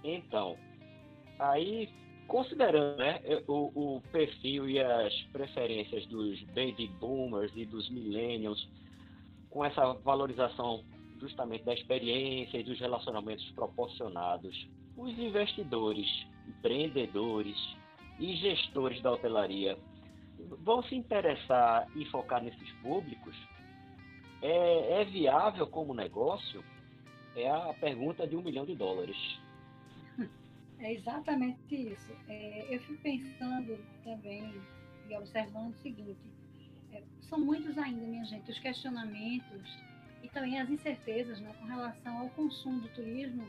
Então, aí considerando né, o, o, perfil e as preferências dos baby boomers e dos millennials, com essa valorização justamente da experiência e dos relacionamentos proporcionados, os investidores, empreendedores e gestores da hotelaria vão se interessar e focar nesses públicos? É, é viável como negócio? É a pergunta de um milhão de dólares. É exatamente isso. É, eu fico pensando também e observando o seguinte: é, são muitos ainda, minha gente, os questionamentos e também as incertezas né, com relação ao consumo do turismo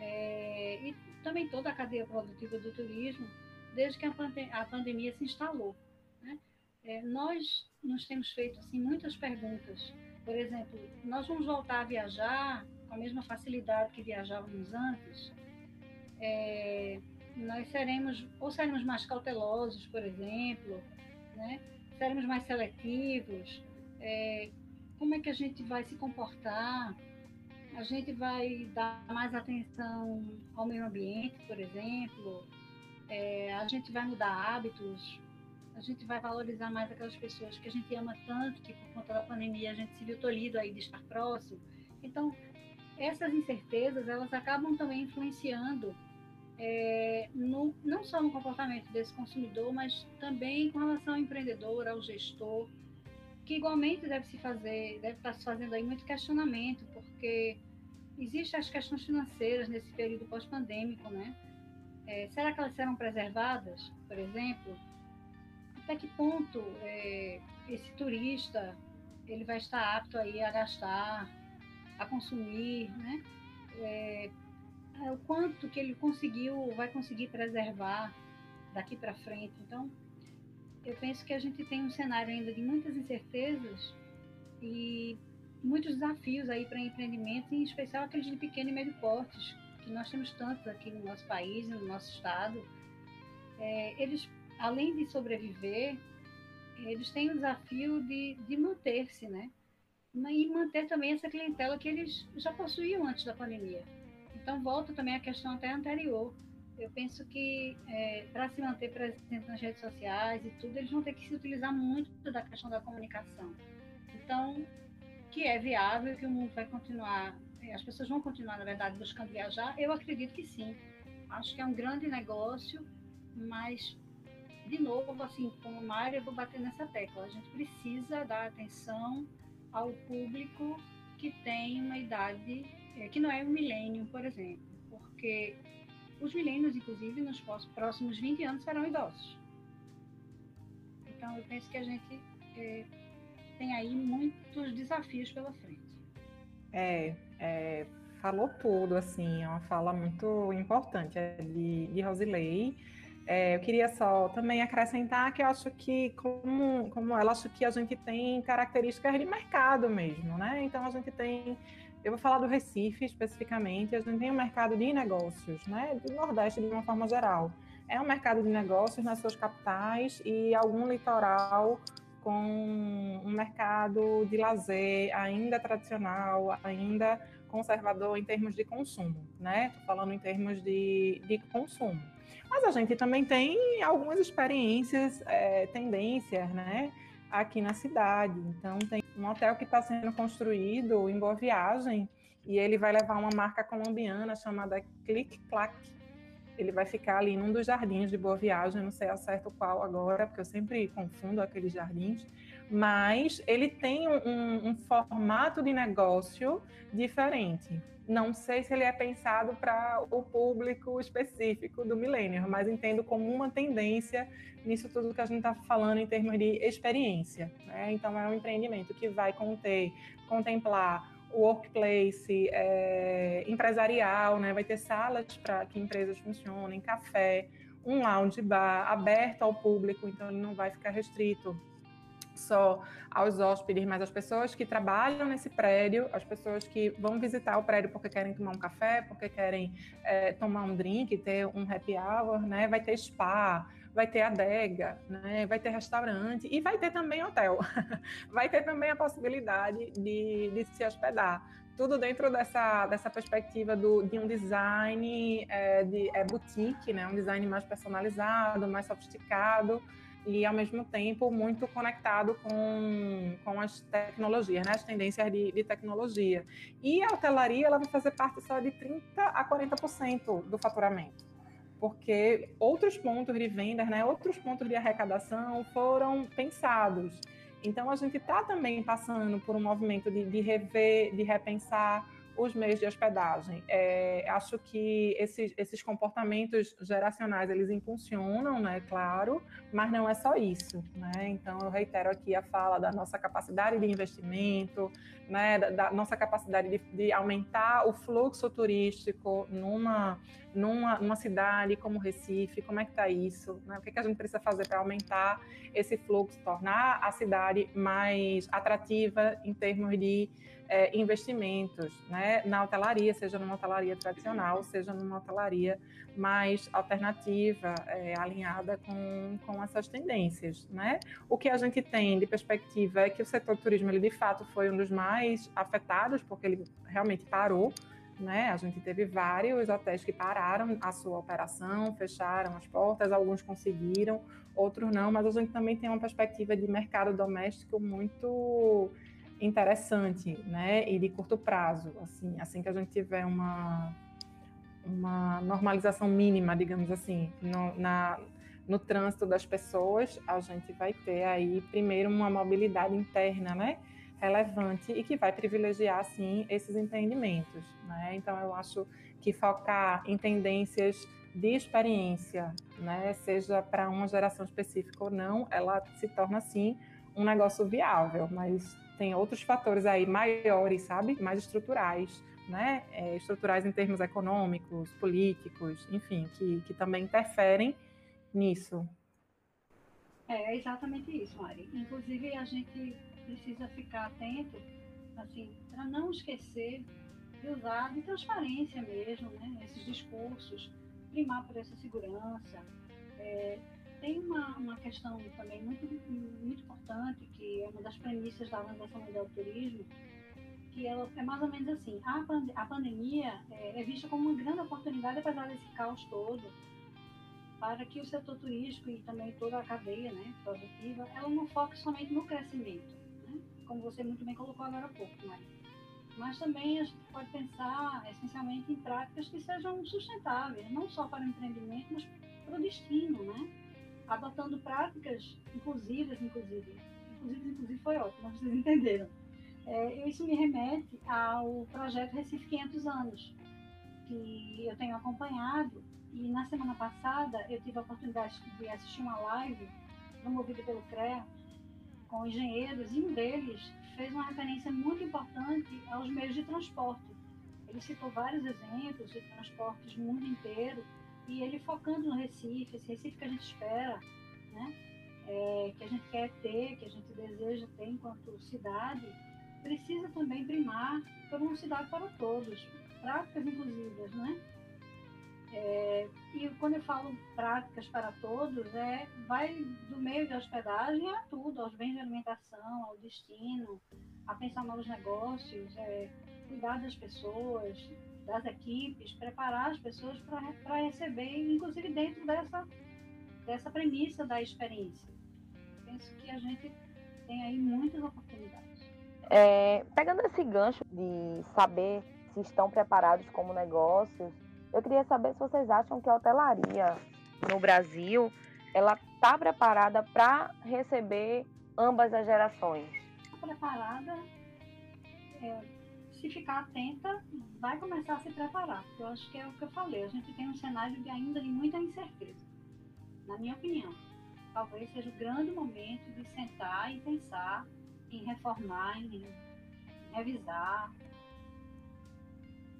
é, e também toda a cadeia produtiva do turismo, desde que a, pandem a pandemia se instalou. Né? É, nós nos temos feito assim, muitas perguntas. Por exemplo, nós vamos voltar a viajar com a mesma facilidade que viajávamos antes? É, nós seremos, ou seremos mais cautelosos, por exemplo, né? seremos mais seletivos, é, como é que a gente vai se comportar? A gente vai dar mais atenção ao meio ambiente, por exemplo. É, a gente vai mudar hábitos. A gente vai valorizar mais aquelas pessoas que a gente ama tanto, que por conta da pandemia a gente se viu tolhido aí de estar próximo. Então, essas incertezas, elas acabam também influenciando é, no, não só no comportamento desse consumidor, mas também com relação ao empreendedor, ao gestor, que igualmente deve se fazer, deve estar se fazendo aí muito questionamento, porque existem as questões financeiras nesse período pós-pandêmico, né? É, será que elas serão preservadas, por exemplo? Até que ponto é, esse turista ele vai estar apto aí a gastar, a consumir, né? É, é o quanto que ele conseguiu, vai conseguir preservar daqui para frente. Então, eu penso que a gente tem um cenário ainda de muitas incertezas e muitos desafios aí para empreendimentos, em especial aqueles de pequeno e médio portes, que nós temos tantos aqui no nosso país, no nosso estado. É, eles, além de sobreviver, eles têm o desafio de, de manter-se, né? E manter também essa clientela que eles já possuíam antes da pandemia. Então, volta também à questão até anterior. Eu penso que é, para se manter presente nas redes sociais e tudo, eles vão ter que se utilizar muito da questão da comunicação. Então, que é viável, que o mundo vai continuar, as pessoas vão continuar, na verdade, buscando viajar, eu acredito que sim. Acho que é um grande negócio, mas de novo, assim, como Mário, eu vou bater nessa tecla. A gente precisa dar atenção ao público que tem uma idade é, que não é o milênio, por exemplo, porque os milênios, inclusive, nos próximos 20 anos serão idosos. Então, eu penso que a gente é, tem aí muitos desafios pela frente. É, é falou tudo, assim, é uma fala muito importante é de, de Rosilei. É, eu queria só também acrescentar que eu acho que, como, como ela, acho que a gente tem características de mercado mesmo, né? Então a gente tem, eu vou falar do Recife especificamente, a gente tem um mercado de negócios, né? Do Nordeste de uma forma geral. É um mercado de negócios nas suas capitais e algum litoral com um mercado de lazer ainda tradicional, ainda conservador em termos de consumo, né? Tô falando em termos de, de consumo. Mas a gente também tem algumas experiências, é, tendências, né? Aqui na cidade. Então, tem um hotel que está sendo construído em Boa Viagem e ele vai levar uma marca colombiana chamada Click Clack. Ele vai ficar ali num dos jardins de Boa Viagem, não sei ao certo qual agora, porque eu sempre confundo aqueles jardins, mas ele tem um, um formato de negócio diferente. Não sei se ele é pensado para o público específico do milênio, mas entendo como uma tendência nisso tudo que a gente está falando em termos de experiência. Né? Então, é um empreendimento que vai conter, contemplar workplace é, empresarial, né? vai ter salas para que empresas funcionem, café, um lounge bar aberto ao público, então ele não vai ficar restrito só aos hóspedes, mas as pessoas que trabalham nesse prédio, as pessoas que vão visitar o prédio porque querem tomar um café, porque querem é, tomar um drink, ter um happy hour, né? Vai ter spa, vai ter adega, né? Vai ter restaurante e vai ter também hotel. vai ter também a possibilidade de, de se hospedar. Tudo dentro dessa, dessa perspectiva do, de um design é, de é, boutique, né? Um design mais personalizado, mais sofisticado e, ao mesmo tempo, muito conectado com, com as tecnologias, né? as tendências de, de tecnologia. E a hotelaria ela vai fazer parte só de 30% a 40% do faturamento, porque outros pontos de vendas, né? outros pontos de arrecadação foram pensados. Então, a gente está também passando por um movimento de, de rever, de repensar os meios de hospedagem. É, acho que esses, esses comportamentos geracionais eles impulsionam, né, claro, mas não é só isso, né? Então eu reitero aqui a fala da nossa capacidade de investimento, né, da, da nossa capacidade de, de, aumentar o fluxo turístico numa, numa, numa cidade como Recife, como é que está isso? Né? O que, é que a gente precisa fazer para aumentar esse fluxo, tornar a cidade mais atrativa em termos de é, investimentos né, na hotelaria, seja numa hotelaria tradicional, seja numa hotelaria mais alternativa, é, alinhada com, com essas tendências. Né? O que a gente tem de perspectiva é que o setor turismo, ele de fato foi um dos mais afetados, porque ele realmente parou, né? A gente teve vários hotéis que pararam a sua operação, fecharam as portas, alguns conseguiram, outros não, mas a gente também tem uma perspectiva de mercado doméstico muito interessante, né? E de curto prazo, assim, assim que a gente tiver uma uma normalização mínima, digamos assim, no, na, no trânsito das pessoas, a gente vai ter aí primeiro uma mobilidade interna, né? Relevante e que vai privilegiar, sim, esses empreendimentos. Né? Então, eu acho que focar em tendências de experiência, né, seja para uma geração específica ou não, ela se torna, sim, um negócio viável, mas tem outros fatores aí maiores, sabe? Mais estruturais, né? É, estruturais em termos econômicos, políticos, enfim, que, que também interferem nisso. É, é exatamente isso, Mari. Inclusive, a gente precisa ficar atento, assim, para não esquecer de usar de transparência mesmo, né? Esses discursos, primar por essa segurança. É, tem uma, uma questão também muito, muito importante, que é uma das premissas da Organização Mundial do Turismo, que ela é mais ou menos assim, a, pand a pandemia é, é, vista como uma grande oportunidade, apesar desse caos todo, para que o setor turístico e também toda a cadeia né, produtiva, ela não foque somente no crescimento, como você muito bem colocou agora há pouco, Maria mas também a gente pode pensar essencialmente em práticas que sejam sustentáveis, não só para o empreendimento, mas para o destino, né? Adotando práticas inclusivas, inclusive. Inclusive, inclusive foi ótimo, vocês entenderam. É, isso me remete ao projeto Recife 500 anos, que eu tenho acompanhado, e na semana passada eu tive a oportunidade de assistir uma live promovida pelo CREA com engenheiros, e um deles fez uma referência muito importante aos meios de transporte. Ele citou vários exemplos de transportes no mundo inteiro e ele focando no Recife, esse Recife que a gente espera, né? É, que a gente quer ter, que a gente deseja ter enquanto cidade, precisa também primar por uma cidade para todos, práticas inclusivas, né? É, e quando eu falo práticas para todos, é, vai do meio de hospedagem a tudo, aos bens de alimentação, ao destino, a pensar novos negócios, é, cuidar das pessoas, das equipes, preparar as pessoas para receber, inclusive dentro dessa, dessa premissa da experiência. Penso que a gente tem aí muitas oportunidades. É, pegando esse gancho de saber se estão preparados como negócios, eu queria saber se vocês acham que a hotelaria no Brasil ela está preparada para receber ambas as gerações. Preparada, é, se ficar atenta, vai começar a se preparar. Eu acho que é o que eu falei. A gente tem um cenário de ainda de muita incerteza, na minha opinião. Talvez seja o grande momento de sentar e pensar em reformar, em revisar,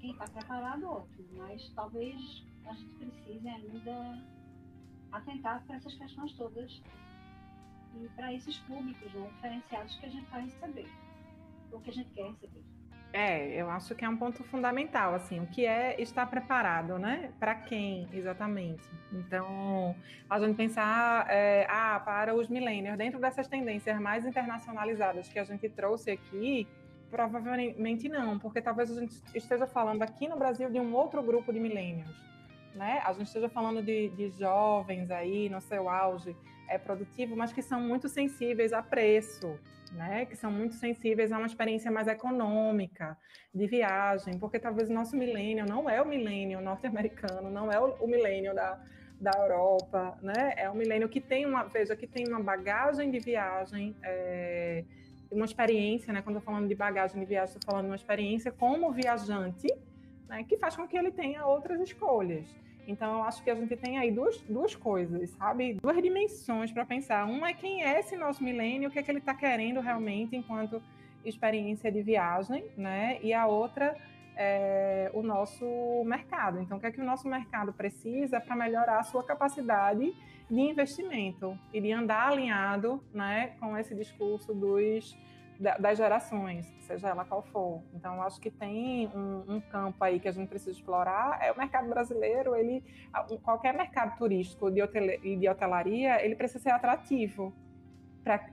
quem está preparado, ótimo, mas talvez a gente precise ainda atentar para essas questões todas e para esses públicos né, diferenciados que a gente vai receber, ou que a gente quer receber. É, eu acho que é um ponto fundamental, assim, o que é estar preparado, né? Para quem, exatamente? Então, a gente pensar, é, ah, para os millennials, dentro dessas tendências mais internacionalizadas que a gente trouxe aqui, Provavelmente não, porque talvez a gente esteja falando aqui no Brasil de um outro grupo de milênios, né? A gente esteja falando de, de jovens aí no seu auge é produtivo, mas que são muito sensíveis a preço, né? Que são muito sensíveis a uma experiência mais econômica de viagem, porque talvez o nosso milênio não é o milênio norte-americano, não é o, o milênio da, da Europa, né? É um milênio que tem uma, veja, que tem uma bagagem de viagem é, uma experiência, né? Quando eu falando de bagagem de viagem, estou falando de uma experiência como viajante, né? Que faz com que ele tenha outras escolhas. Então, eu acho que a gente tem aí duas, duas coisas, sabe? Duas dimensões para pensar. Uma é quem é esse nosso milênio, o que é que ele está querendo realmente enquanto experiência de viagem, né? E a outra é o nosso mercado. Então, o que é que o nosso mercado precisa para melhorar a sua capacidade de investimento e de andar alinhado né, com esse discurso dos, das gerações, seja ela qual for. Então, acho que tem um, um, campo aí que a gente precisa explorar. É o mercado brasileiro, ele, qualquer mercado turístico de e de hotelaria, ele precisa ser atrativo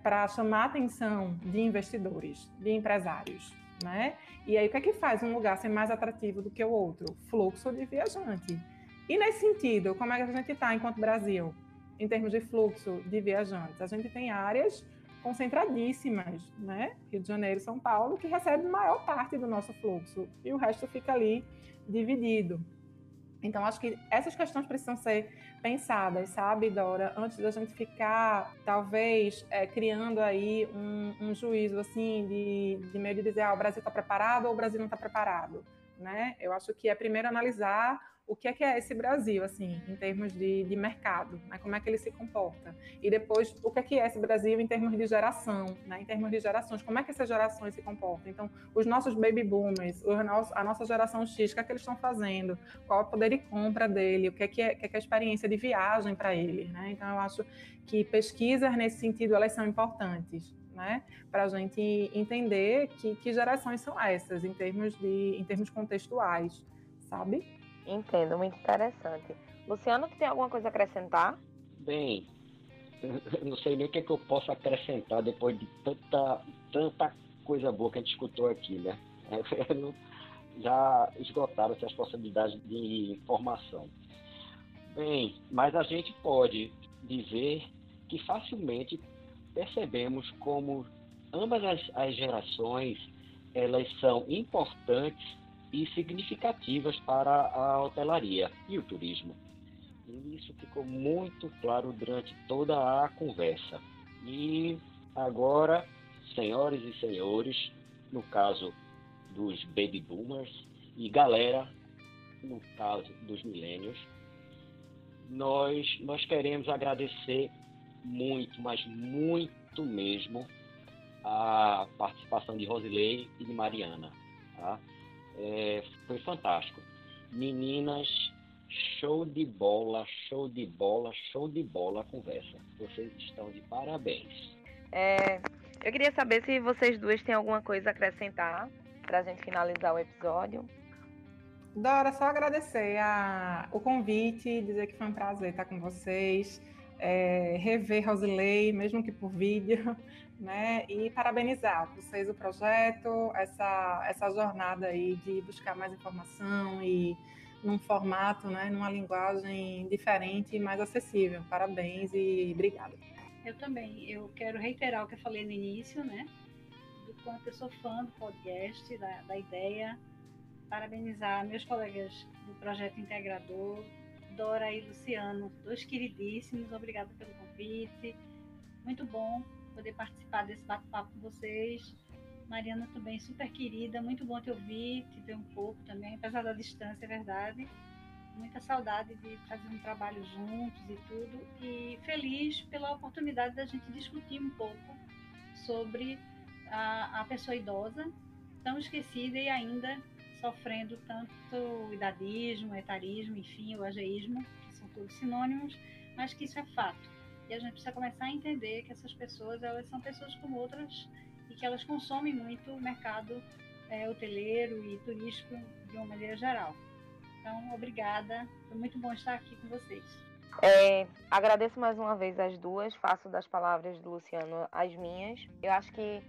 para chamar a atenção de investidores, de empresários. Né? E aí, o que é que faz um lugar ser mais atrativo do que o outro? Fluxo de viajante. E nesse sentido, como é que a gente está enquanto Brasil? Em termos de fluxo de viajantes. A gente tem áreas concentradíssimas, né? Rio de Janeiro e São Paulo, que recebem maior parte do nosso fluxo e o resto fica ali dividido. Então, acho que essas questões precisam ser pensadas, sabe, Dora, antes da gente ficar, talvez, é, criando aí um, um, juízo, assim, de, de meio de dizer, ah, o Brasil está preparado ou o Brasil não está preparado, né? Eu acho que é primeiro analisar o que é que é esse Brasil, assim, em termos de, de mercado, né? como é que ele se comporta. E depois, o que é que é esse Brasil em termos de geração, né? em termos de gerações, como é que essas gerações se comportam. Então, os nossos baby boomers, a nossa geração X, o que é que eles estão fazendo, qual é o poder de compra dele, o que é que é, que é, que é a experiência de viagem para eles. Né? Então, eu acho que pesquisas nesse sentido, elas são importantes né? Para a gente entender que, que gerações são essas em termos de em termos contextuais, sabe? Entendo, muito interessante. Luciano, tu tem alguma coisa a acrescentar? Bem, eu não sei nem o que, é que eu posso acrescentar depois de tanta, tanta coisa boa que a gente escutou aqui, né? Já esgotaram-se as possibilidades de informação. Bem, mas a gente pode dizer que facilmente percebemos como ambas as, as gerações elas são importantes e significativas para a hotelaria e o turismo. E isso ficou muito claro durante toda a conversa. E agora, senhoras e senhores, no caso dos baby boomers e galera, no caso dos milênios, nós, nós queremos agradecer muito, mas muito mesmo, a participação de Rosilei e de Mariana. Tá? É, foi fantástico. Meninas, show de bola, show de bola, show de bola a conversa. Vocês estão de parabéns. É, eu queria saber se vocês duas têm alguma coisa a acrescentar para a gente finalizar o episódio. Dora, só agradecer a, o convite, dizer que foi um prazer estar com vocês é, rever Rosilei, mesmo que por vídeo, né? E parabenizar vocês o projeto, essa, essa jornada aí de buscar mais informação e num formato, né, numa linguagem diferente e mais acessível. Parabéns e obrigada. Eu também. Eu quero reiterar o que eu falei no início, né? Do quanto eu sou fã do podcast, da, da ideia. Parabenizar meus colegas do projeto integrador, Dora e Luciano, dois queridíssimos, obrigada pelo convite. Muito bom poder participar desse bate-papo com vocês. Mariana também, super querida, muito bom te ouvir, te ver um pouco também, apesar da distância, é verdade. Muita saudade de fazer um trabalho juntos e tudo. E feliz pela oportunidade da gente discutir um pouco sobre a, a pessoa idosa, tão esquecida e ainda sofrendo tanto idadismo, etarismo, enfim, o ageísmo, que são todos sinônimos, mas que isso é fato. E a gente precisa começar a entender que essas pessoas, elas são pessoas como outras e que elas consomem muito o mercado é, hoteleiro e turístico de uma maneira geral. Então, obrigada. Foi muito bom estar aqui com vocês. É, agradeço mais uma vez as duas, faço das palavras do Luciano as minhas. Eu acho que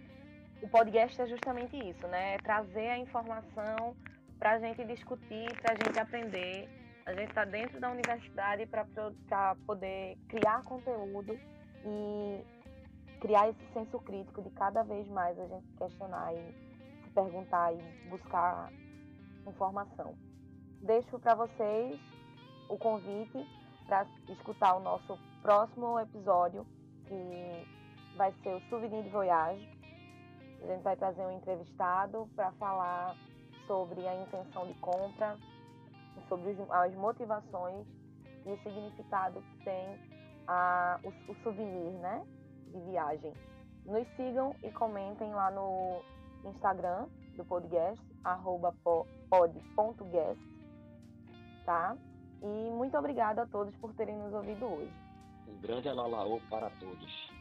o podcast é justamente isso, né? É trazer a informação para a gente discutir, para a gente aprender. A gente está dentro da universidade para poder criar conteúdo e criar esse senso crítico de cada vez mais a gente questionar e se perguntar e buscar informação. Deixo para vocês o convite para escutar o nosso próximo episódio, que vai ser o Souvenir de Voyage a gente vai trazer um entrevistado para falar sobre a intenção de compra, sobre as motivações e o significado que tem a, o, o souvenir né, de viagem. Nos sigam e comentem lá no Instagram do podcast, arroba pod.guest, tá? E muito obrigada a todos por terem nos ouvido hoje. Um grande alalaô para todos.